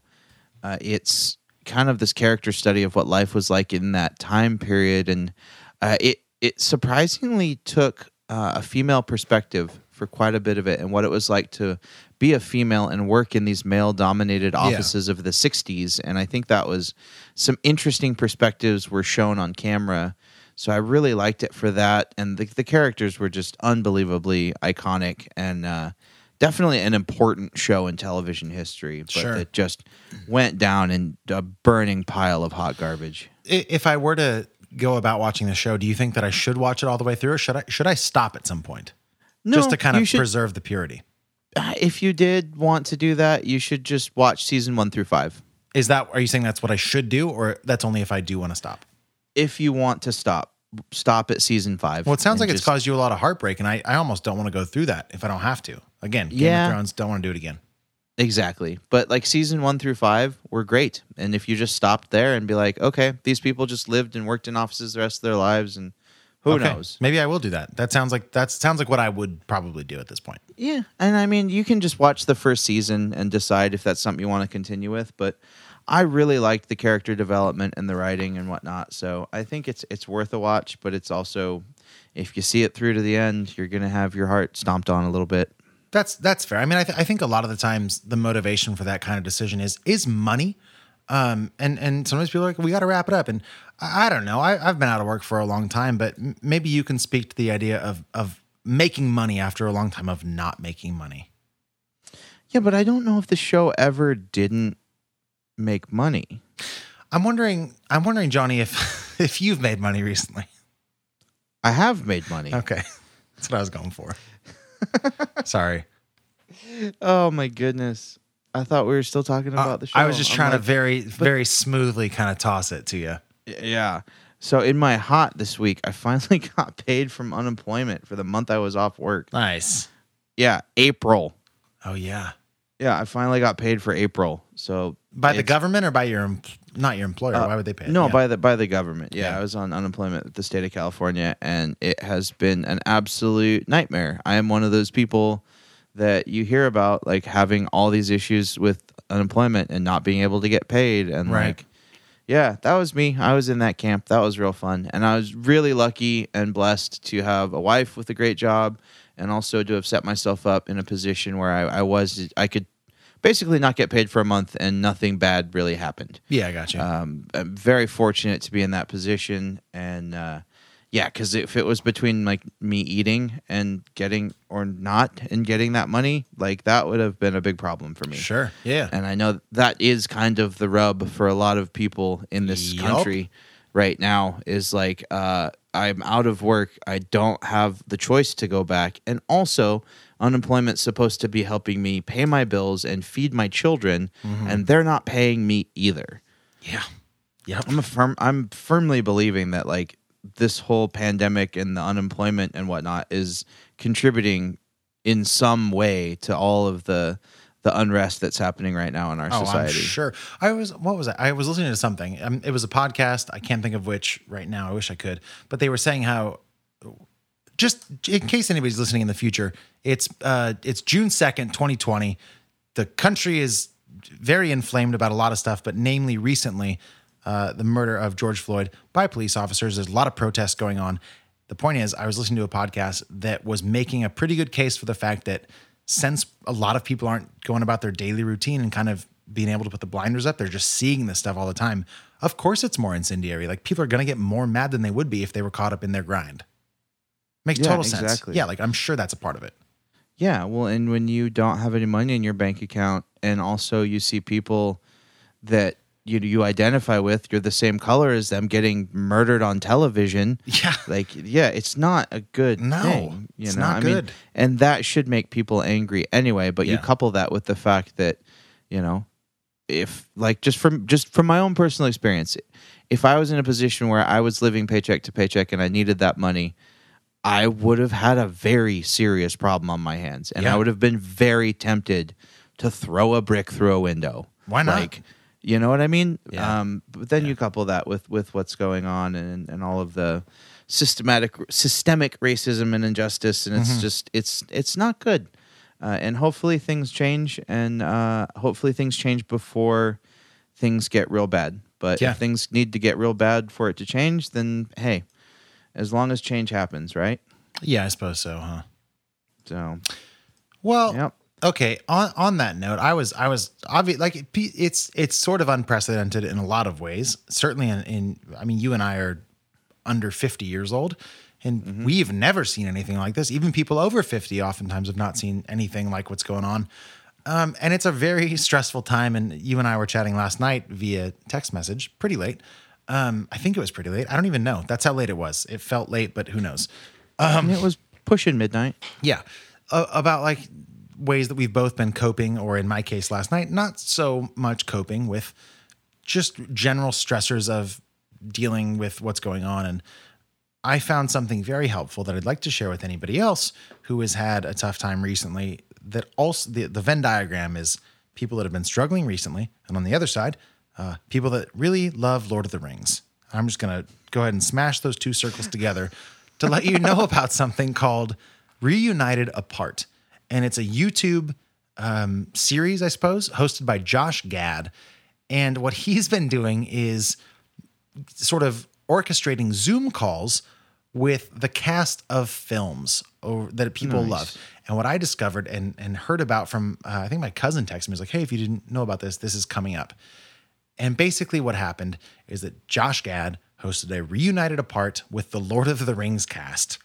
uh, it's kind of this character study of what life was like in that time period, and uh, it it surprisingly took uh, a female perspective for quite a bit of it, and what it was like to be a female and work in these male dominated offices of the 60s and i think that was some interesting perspectives were shown on camera so i really liked it for that and the, the characters were just unbelievably iconic and uh, definitely an important show in television history but Sure. it just went down in a burning pile of hot garbage If I were to go about watching the show, do you think that I should watch it all the way through, or should I should I stop at some point just to kind of should- preserve the purity? Uh, if you did want to do that you should just watch season one through five Is that are you saying that's what I should do, or that's only if I do want to stop? if you want to stop stop at season five Well, it sounds like it's caused you a lot of heartbreak, and I, I almost don't want to go through that if I don't have to. Again, Game Yeah. of Thrones, don't want to do it again. Exactly. But like season one through five were great. And if you just stopped there and be like, okay, these people just lived and worked in offices the rest of their lives and who Okay. knows? Maybe I will do that. That sounds like that sounds like what I would probably do at this point. Yeah. And I mean, you can just watch the first season and decide if that's something you want to continue with. But I really liked the character development and the writing and whatnot. So I think it's it's worth a watch, but it's also if you see it through to the end, you're gonna have your heart stomped on a little bit. That's that's fair. I mean, I, th- I think a lot of the times the motivation for that kind of decision is is money, um, and and sometimes people are like, we got to wrap it up. And I, I don't know. I, I've been out of work for a long time, but m- maybe you can speak to the idea of of making money after a long time of not making money. Yeah, but I don't know if the show ever didn't make money. I'm wondering. I'm wondering, Johnny, if [laughs] if you've made money recently. I have made money. Okay, that's what I was going for. [laughs] Sorry. Oh my goodness. I thought we were still talking about the show. Uh, I was just I'm trying like, to very very smoothly kind of toss it to you. Yeah. So in my hot this week, I finally [laughs] got paid from unemployment for the month I was off work. Nice. Yeah, April. Oh yeah. Yeah, I finally got paid for April. So By the government or by your em- not your employer? uh, Why would they pay? it? No, Yeah. by the by the government. Yeah, Yeah. I was on unemployment with the state of California and it has been an absolute nightmare. I am one of those people that you hear about like having all these issues with unemployment and not being able to get paid and Right. like yeah, that was me. I was in that camp. That was real fun. And I was really lucky and blessed to have a wife with a great job and also to have set myself up in a position where I, I was I could basically not get paid for a month and nothing bad really happened Yeah, I got you. um, I'm very fortunate to be in that position. And uh, yeah, because if it was between like me eating and getting or not and getting that money, like that would have been a big problem for me. sure. Yeah. And I know that is kind of the rub for a lot of people in this Yup. country right now is like uh, I'm out of work. I don't have the choice to go back. And also, unemployment's supposed to be helping me pay my bills and feed my children, and they're not paying me either. yeah. Yep. I'm a firm. I'm firmly believing that like this whole pandemic and the unemployment and whatnot is contributing in some way to all of the the unrest that's happening right now in our Oh, society. I'm sure. I was. What was I? I was listening to something. Um, it was a podcast. I can't think of which right now. I wish I could. But they were saying how, just in case anybody's listening in the future, it's uh, it's June second, 2020. The country is very inflamed about a lot of stuff, but namely recently, uh, the murder of George Floyd by police officers. There's a lot of protests going on. The point is, I was listening to a podcast that was making a pretty good case for the fact that since a lot of people aren't going about their daily routine and kind of being able to put the blinders up, they're just seeing this stuff all the time. Of course, it's more incendiary. Like people are going to get more mad than they would be if they were caught up in their grind. Makes Yeah, total sense. exactly. Yeah, like I'm sure that's a part of it. Yeah, well, and when you don't have any money in your bank account, and also you see people that you you identify with, you're the same color as them, getting murdered on television. Yeah. [laughs] like yeah, it's not a good No, thing. You it's know, not I mean, good. and that should make people angry anyway. But you couple that with the fact that you know if like just from just from my own personal experience, if I was in a position where I was living paycheck to paycheck and I needed that money, I would have had a very serious problem on my hands, and Yeah. I would have been very tempted to throw a brick through a window. Why not? Like, you know what I mean? Yeah. Um, but then you couple that with with what's going on and and all of the systematic systemic racism and injustice, and it's Mm-hmm. just it's it's not good. Uh, and hopefully things change, and uh, hopefully things change before things get real bad. But Yeah. if things need to get real bad for it to change, then hey, as long as change happens, right? Yeah, I suppose so, huh? So Well, Yep. okay. On on that note, I was I was obvious like it, it's it's sort of unprecedented in a lot of ways. Certainly, in, in I mean, you and I are under fifty years old, and we've never seen anything like this. Even people over fifty oftentimes have not seen anything like what's going on. Um, and it's a very [laughs] stressful time. And you and I were chatting last night via text message, pretty late. Um, I think it was pretty late. I don't even know. That's how late it was. It felt late, but who knows? Um, it was pushing midnight. Yeah. Uh, about like ways that we've both been coping, or in my case last night, not so much coping with just general stressors of dealing with what's going on. And I found something very helpful that I'd like to share with anybody else who has had a tough time recently. That also, the, the Venn diagram is people that have been struggling recently. And on the other side, uh, people that really love Lord of the Rings. I'm just going to go ahead and smash those two circles together to let you know [laughs] about something called Reunited Apart. And it's a YouTube um, series, I suppose, hosted by Josh Gad. And what he's been doing is sort of orchestrating Zoom calls with the cast of films or, that people love. And what I discovered and, and heard about from, uh, I think my cousin texted me, was like, hey, if you didn't know about this, this is coming up. And basically, what happened is that Josh Gad hosted a reunited apart with the Lord of the Rings cast.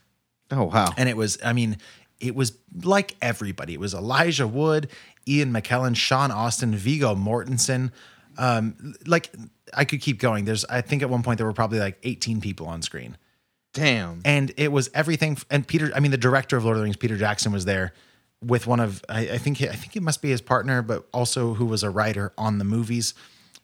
Oh wow! And it was, I mean, it was like everybody. It was Elijah Wood, Ian McKellen, Sean Astin, Viggo Mortensen. Um, like I could keep going. There's, I think at one point there were probably like 18 people on screen. Damn. And it was everything. And Peter, I mean, the director of Lord of the Rings, Peter Jackson, was there with one of, I, I think, I think it must be his partner, but also who was a writer on the movies.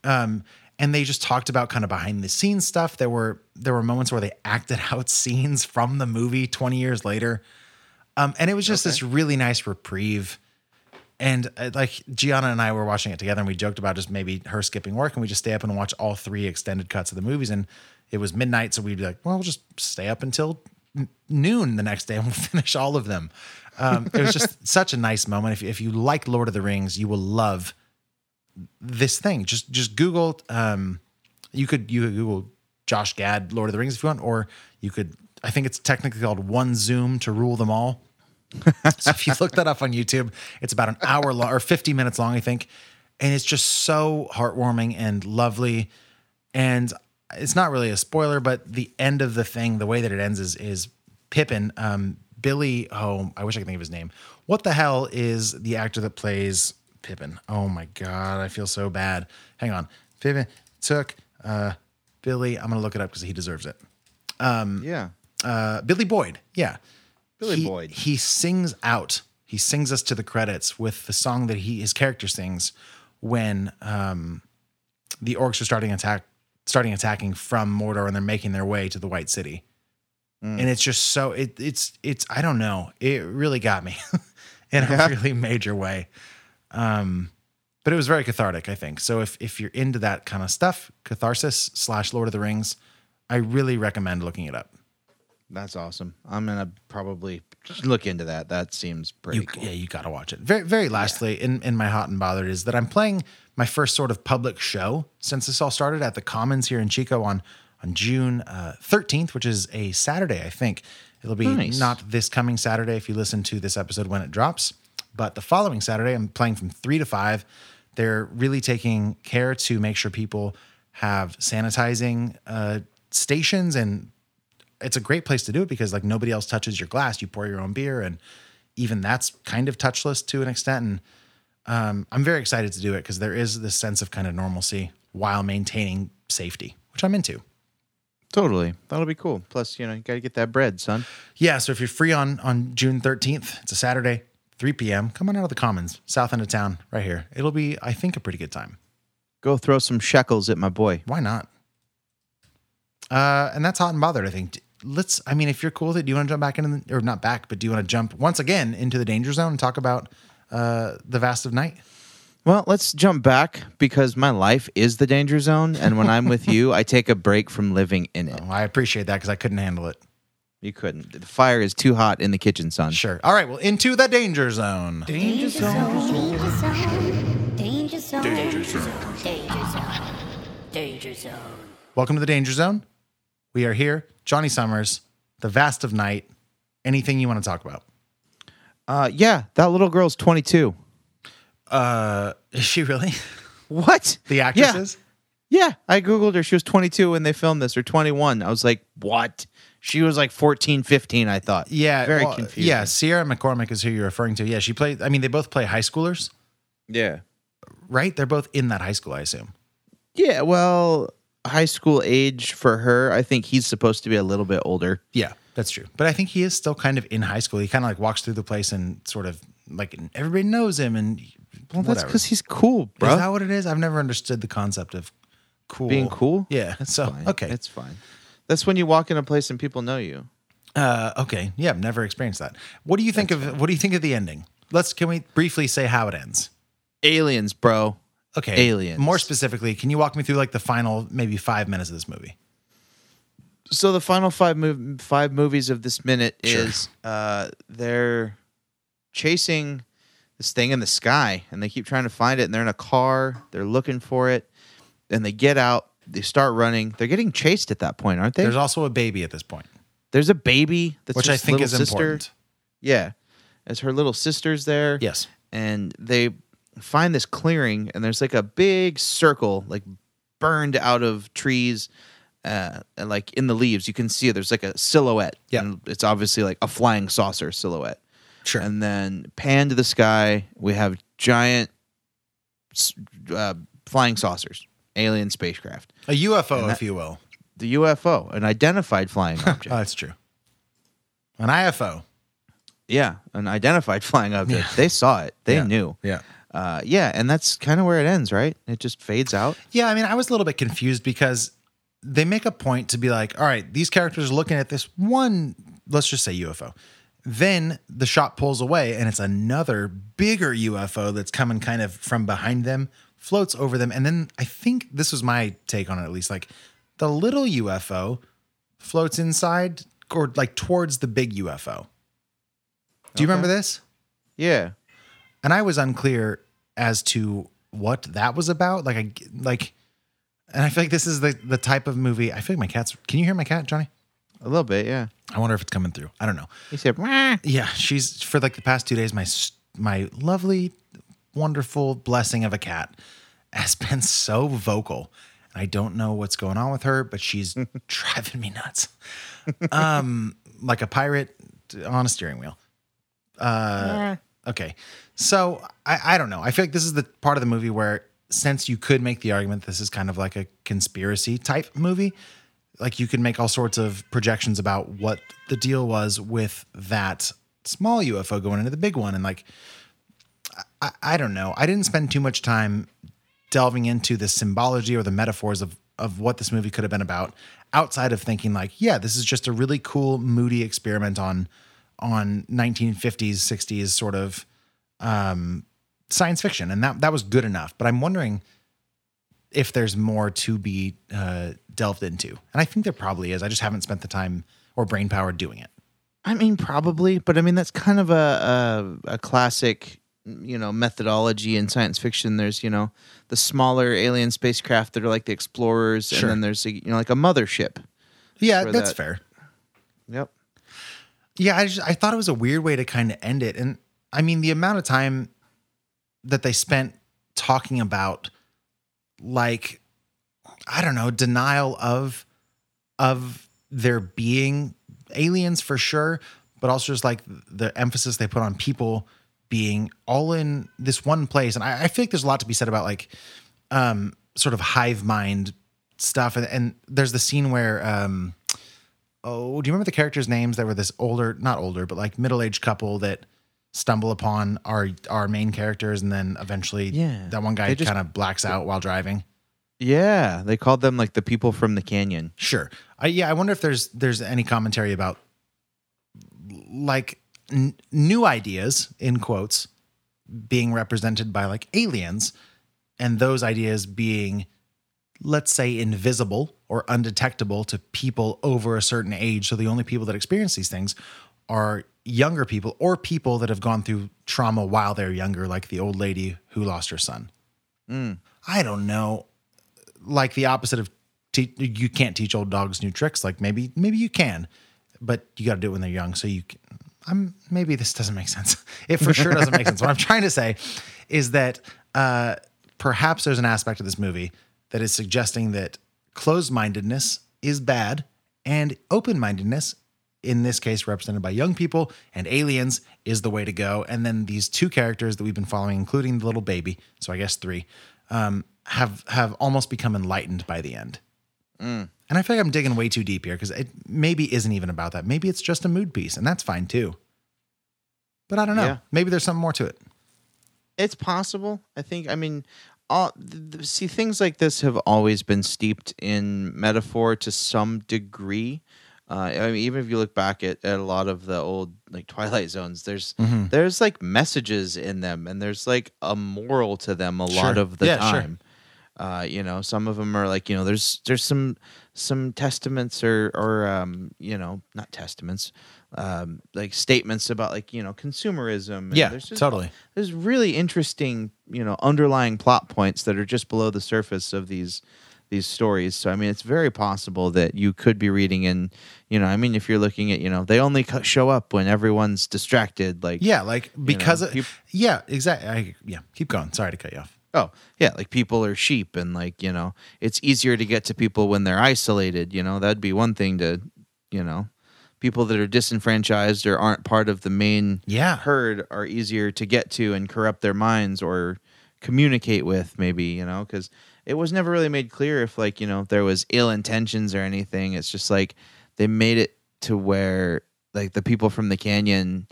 Um, and they just talked about kind of behind the scenes stuff. There were there were moments where they [laughs] acted out scenes from the movie 20 years later. Um, and it was just this really nice reprieve. And uh, like Gianna and I were watching it together, and we joked about just maybe her skipping work, and we just stay up and watch all three extended cuts of the movies. And it was midnight, so we'd be like, "Well, we'll just stay up until n- noon the next day, and [laughs] we'll finish all of them." Um, it was just [laughs] such a nice moment. If, if you like Lord of the Rings, you will love this thing. Just just Google. Um, you could you could Google Josh Gad Lord of the Rings if you want, or you could. I think it's technically called One Zoom to rule them all. so if you look that up on YouTube, it's about an hour long or 50 minutes long, I think. And it's just so heartwarming and lovely. And it's not really a spoiler, but the end of the thing, the way that it ends is is Pippin, um, Billy, oh, I wish I could think of his name. What the hell is the actor that plays Pippin? Oh my god, I feel so bad. Hang on. Pippin took uh Billy, I'm gonna look it up because he deserves it. Um, yeah. Uh Billy Boyd, yeah. Billy He- Boyd. He sings out. He sings us to the credits with the song that he his character sings when um, the orcs are starting attack starting attacking from Mordor and they're making their way to the White City. Mm. And it's just so it it's it's I don't know. It really got me [laughs] in Yeah. a really major way. Um but it was very cathartic, I think. So if if you're into that kind of stuff, catharsis slash Lord of the Rings, I really recommend looking it up. That's awesome. I'm gonna probably look into that. That seems pretty You, cool. Yeah, you got to watch it. Very, very lastly, in, in my hot and bothered is that I'm playing my first sort of public show since this all started at the Commons here in Chico on on June uh, 13th, which is a Saturday, I think. It'll be Nice. not this coming Saturday if you listen to this episode when it drops, but the following Saturday, I'm playing from three to five. They're really taking care to make sure people have sanitizing uh, stations and it's a great place to do it because like nobody else touches your glass. You pour your own beer, and even that's kind of touchless to an extent. And um, I'm very excited to do it because there is this sense of kind of normalcy while maintaining safety, which I'm into. Totally. That'll be cool. Plus, you know, you got to get that bread, son. Yeah, so if you're free on on June 13th, it's a Saturday, 3 p.m. Come on out of the Commons, south end of town, right here. It'll be, I think, a pretty good time. Go throw some shekels at my boy. Why not? Uh, and that's hot and bothered. I think. Let's. I mean, if you're cool with it, do you want to jump back the, or not back, but do you want to jump once again into the danger zone and talk about uh, the vast of night? Well, let's jump back because my life is the danger zone, and when I'm with [laughs] you, I take a break from living in it. Well, I appreciate that because I couldn't handle it. You couldn't. The fire is too hot in the kitchen, son. Sure. All right. Well, into the danger zone. Danger zone. Danger zone. Danger zone. Danger zone. Danger zone. Welcome to the danger zone. We are here. Johnny Summers, the vast of night. Anything you want to talk about? Uh, yeah, that little girl's 22. Uh, is she really? What? The Yeah. is? Yeah, I googled her. She was 22 when they filmed this, or 21. I was like, what? She was like 14, 15. I thought. Yeah. very well, confusing. Yeah. Sierra McCormick is who you're referring to. Yeah. She played, I mean, they both play high schoolers, yeah, right? They're both in that high school, I assume. yeah. Well, high school age for her. I think he's supposed to be a little bit older. Yeah, that's true. But I think he is still kind of in high school. He kind of like walks through the place and sort of like everybody knows him and Well, that's because he's cool, bro. Is that what it is? I've never understood the concept of cool. Being cool? Yeah. [laughs] So, Fine. okay. it's fine. That's when you walk in a place and people know you. Uh, okay. Yeah, I've never experienced that. What do you think of what do you think of the ending? Let's can we briefly say how it ends? Aliens, bro. Okay. Aliens. More specifically, can you walk me through like the final maybe five minutes of this movie? So the final five mov- five movies of this minute Sure. is uh, they're chasing this thing in the sky, and they keep trying to find it. And they're in a car. They're looking for it, and they get out. They start running. They're getting chased at that point, aren't they? There's also a baby at this point, There's a baby that's which I think little is sister. important. Yeah, as her little sister's there. Yes. and they find this clearing and there's like a big circle like burned out of trees uh and, like in the leaves you can see there's like a silhouette Yeah. and it's obviously like a flying saucer silhouette Sure. and then pan to the sky we have giant uh, flying saucers alien spacecraft a UFO, that- if you will. the ufo an identified flying [laughs] object Oh, that's true. An IFO. yeah an identified [laughs] flying object they saw it they Yeah. knew Yeah. uh, yeah and that's kind of where it ends right it just fades out Yeah, I mean, I was a little bit confused because they make a point to be like, all right, these characters are looking at this one, let's just say UFO. Then the shot pulls away and it's another bigger UFO that's coming kind of from behind them, floats over them. And then I think this was my take on it at least like the little UFO floats inside or like towards the big UFO. Do you remember this? yeah and I was unclear as to what that was about. Like, I like, and I feel like this is the the type of movie. I feel like my cat's. Can you hear my cat, Johnny? A little bit, yeah. I wonder if it's coming through. I don't know. He said, "Wah." Yeah, she's for like the past two days. My my lovely, wonderful blessing of a cat [laughs] has been so vocal. and I don't know what's going on with her, but she's [laughs] driving me nuts. Um, like a pirate on a steering wheel. Uh, okay. So I, I don't know. I feel like this is the part of the movie where, since you could make the argument this is kind of like a conspiracy type movie, like you could make all sorts of projections about what the deal was with that small UFO going into the big one. And like, I, I don't know. I didn't spend too much time delving into the symbology or the metaphors of of what this movie could have been about outside of thinking like yeah this is just a really cool moody experiment on on 1950s 60s sort of um science fiction. And that that was good enough. But i'm wondering if there's more to be uh delved into. And i think there probably is. I just haven't spent the time or brain power doing it. I mean, probably, but I mean, that's kind of a, a, a classic, you know, methodology in science fiction. There's, you know, the smaller alien spacecraft that are like the explorers, Sure. and then there's, a, you know, like a mothership. yeah that's that. fair Yep. Yeah, I just I thought it was a weird way to kind of end it, and I mean the amount of time that they spent talking about, like, I don't know, denial of of their being aliens for sure, but also just like the emphasis they put on people being all in this one place, and I, I feel like there's a lot to be said about like um sort of hive mind stuff, and, and there's the scene where um oh, do you remember the characters' names that were this older, not older, but like middle aged couple that stumble upon our our main characters, and then eventually, Yeah. that one guy kind of blacks out while driving. Yeah, they called them like the people from the canyon. Sure. I, yeah, I wonder if there's there's any commentary about like n- new ideas in quotes being represented by like aliens and those ideas being let's say invisible or undetectable to people over a certain age so the only people that experience these things are younger people or people that have gone through trauma while they're younger like the old lady who lost her son mm. i don't know like the opposite of te- you can't teach old dogs new tricks. Like maybe maybe you can, but you got to do it when they're young. So you, can, I'm maybe this doesn't make sense. [laughs] It for sure doesn't make sense. [laughs] What I'm trying to say is that uh, perhaps there's an aspect of this movie that is suggesting that closed-mindedness is bad and open-mindedness in this case represented by young people and aliens is the way to go and then these two characters that we've been following including the little baby so i guess three um, have have almost become enlightened by the end and i feel like i'm digging way too deep here because it maybe isn't even about that maybe it's just a mood piece and that's fine too but i don't know Yeah. maybe there's something more to it It's possible. I think. I mean, all see things like this have always been steeped in metaphor to some degree. Uh, I mean, even if you look back at, at a lot of the old like Twilight Zones, there's Mm-hmm. there's like messages in them, and there's like a moral to them a lot of the Yeah, sure. Uh, you know, some of them are like you know, there's there's some some testaments or or um, you know, not testaments, um, like statements about like you know consumerism. and Yeah, there's just totally. there's really interesting, you know, underlying plot points that are just below the surface of these these stories. So I mean, it's very possible that you could be reading in, you know, I mean, if you're looking at, you know, they only show up when everyone's distracted, like yeah like because know, of, peop- yeah exactly I, yeah keep going sorry to cut you off Oh, yeah, like people are sheep and like, you know, it's easier to get to people when they're isolated, you know. That'd be one thing to, you know, people that are disenfranchised or aren't part of the main Yeah. herd are easier to get to and corrupt their minds or communicate with maybe, you know, cuz it was never really made clear if like, you know, there was ill intentions or anything. It's just like they made it to where like the people from the canyon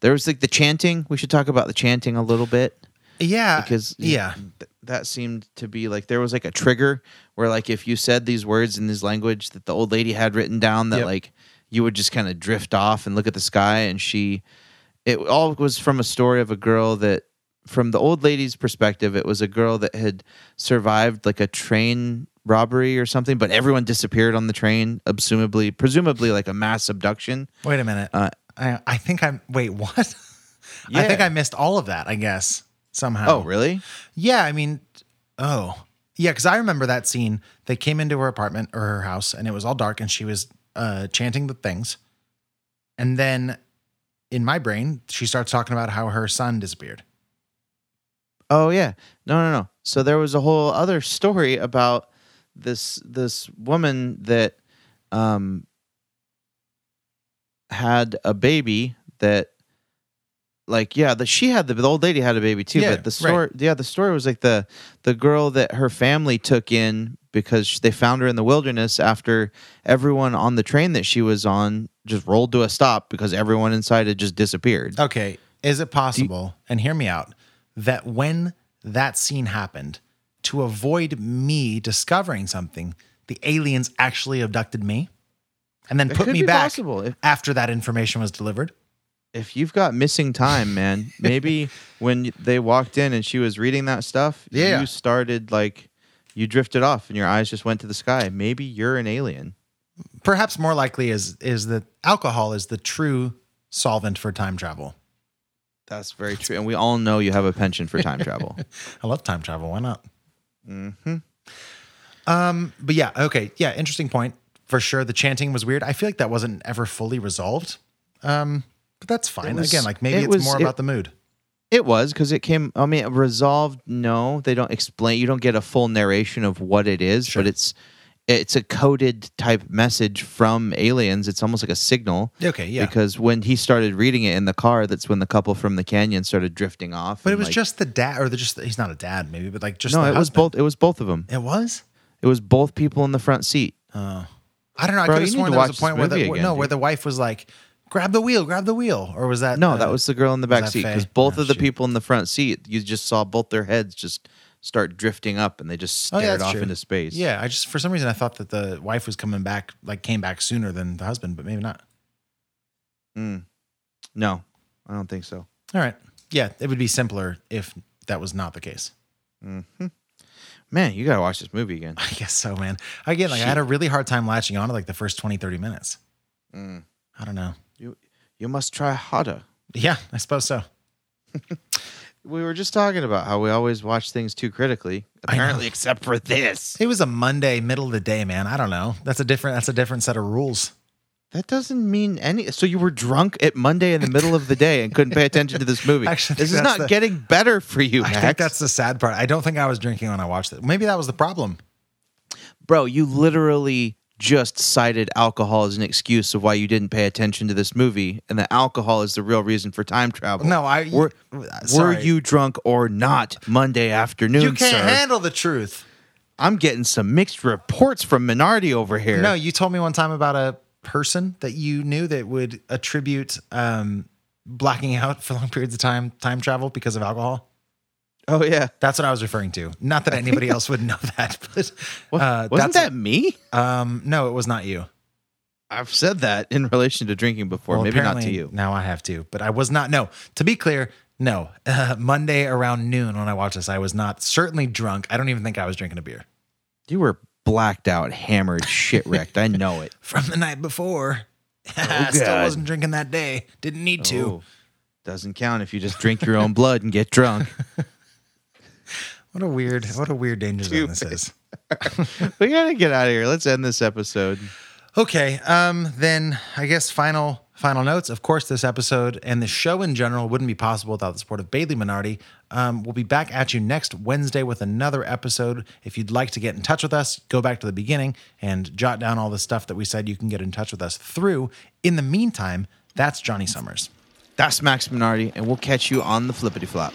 there was like the chanting. We should talk about the chanting a little bit yeah because yeah. th- that seemed to be like there was like a trigger where like if you said these words in this language that the old lady had written down that Yep. like you would just kind of drift off and look at the sky and she it all was from a story of a girl that from the old lady's perspective it was a girl that had survived like a train robbery or something but everyone disappeared on the train presumably presumably like a mass abduction. Wait a minute. Uh, I, I think i'm wait what? [laughs] I think i missed all of that i guess somehow oh really Yeah, I mean, oh, yeah, because I remember that scene. They came into her apartment or her house, and it was all dark, and she was uh, chanting the things. And then, in my brain, she starts talking about how her son disappeared. Oh yeah. No, no, no. So there was a whole other story about this this woman that um had a baby that like yeah, the she had the, the old lady had a baby too, Yeah, but the right. story yeah, the story was like the the girl that her family took in because they found her in the wilderness after everyone on the train that she was on just rolled to a stop because everyone inside had just disappeared. Okay, is it possible, and hear me out, that when that scene happened, to avoid me discovering something, the aliens actually abducted me and then put me back possible. After that information was delivered? If you've got missing time, man, [laughs] maybe when they walked in and she was reading that stuff, Yeah. you started like you drifted off and your eyes just went to the sky. Maybe you're an alien. perhaps more likely is is that alcohol is the true solvent for time travel. That's very true. And we all know you have a penchant for time travel. [laughs] I love time travel. Why not? Mm-hmm. Um, but yeah, okay, yeah, interesting point for sure. The chanting was weird. I feel like that wasn't ever fully resolved. Um, but that's fine. was- Again, like maybe it it's was- more it- about the mood. It was because it came. I mean, resolved. No, they don't explain. You don't get a full narration of what it is, Sure. but it's it's a coded type message from aliens. It's almost like a signal. Okay, yeah. Because when he started reading it in the car, that's when the couple from the canyon started drifting off. But it was like- just the dad, or the just he's not a dad, maybe, but like just no. the It was both. It was both of them. It was. It was both people in the front seat. Oh. I don't know. I could have sworn there was a point where the again, no, dude. where the wife was like, "Grab the wheel, grab the wheel," or was that No, uh, that was the girl in the back seat because both Oh, of the shoot. people in the front seat, you just saw both their heads just start drifting up, and they just Oh, stared yeah, off true. into space. Yeah, I just for some reason I thought that the wife was coming back, like came back sooner than the husband, but maybe not. Mm. No, I don't think so. All right. Yeah, it would be simpler if that was not the case. Mm-hmm. Man, you gotta watch this movie again. [laughs] I guess so, man. Again, like I had a really hard time latching on to like the first 20, 30 minutes. Mm. I don't know. You you must try harder. Yeah, I suppose so. [laughs] We were just talking about how we always watch things too critically. Apparently, except for this. It was a Monday, middle of the day, man. I don't know. That's a different that's a different set of rules. That doesn't mean any. So you were drunk at Monday in the middle of the day and couldn't pay attention to this movie. [laughs] Actually, this is not the- getting better for you, I Max. think that's the sad part. I don't think I was drinking when I watched it. Maybe that was the problem. Bro, you literally just cited alcohol as an excuse of why you didn't pay attention to this movie, and that alcohol is the real reason for time travel. No, I were, were you drunk or not Monday afternoon, You can't sir? handle the truth. I'm getting some mixed reports from Minardi over here. No, you told me one time about a person that you knew that would attribute um, blacking out [laughs] for long periods of time time travel because of alcohol. Oh yeah. That's what I was referring to. Not that anybody else would know that, [laughs] but uh, Wasn't that me? Um, no, it was not you. I've said that in relation to drinking before. Well, Maybe not to you. Now I have to, but I was not. No, to be clear, no. Uh, Monday around noon when I watched this, I was not certainly drunk. I don't even think I was drinking a beer You were blacked out, hammered, shit wrecked. I know it. [laughs] from the night before. [laughs] I still wasn't drinking that day. Didn't need to. Oh, doesn't count if you just drink your own blood and get drunk. What a weird, what a weird danger zone this is. [laughs] [laughs] we gotta get out of here. Let's end this episode. Okay, um, then I guess final final notes. Of course, this episode and the show in general wouldn't be possible without the support of Bailey Minardi. Um, we'll be back at you next Wednesday with another episode. If you'd like to get in touch with us, go back to the beginning and jot down all the stuff that we said you can get in touch with us through. In the meantime, that's Johnny Summers. That's Max Minardi, and we'll catch you on the flippity flop.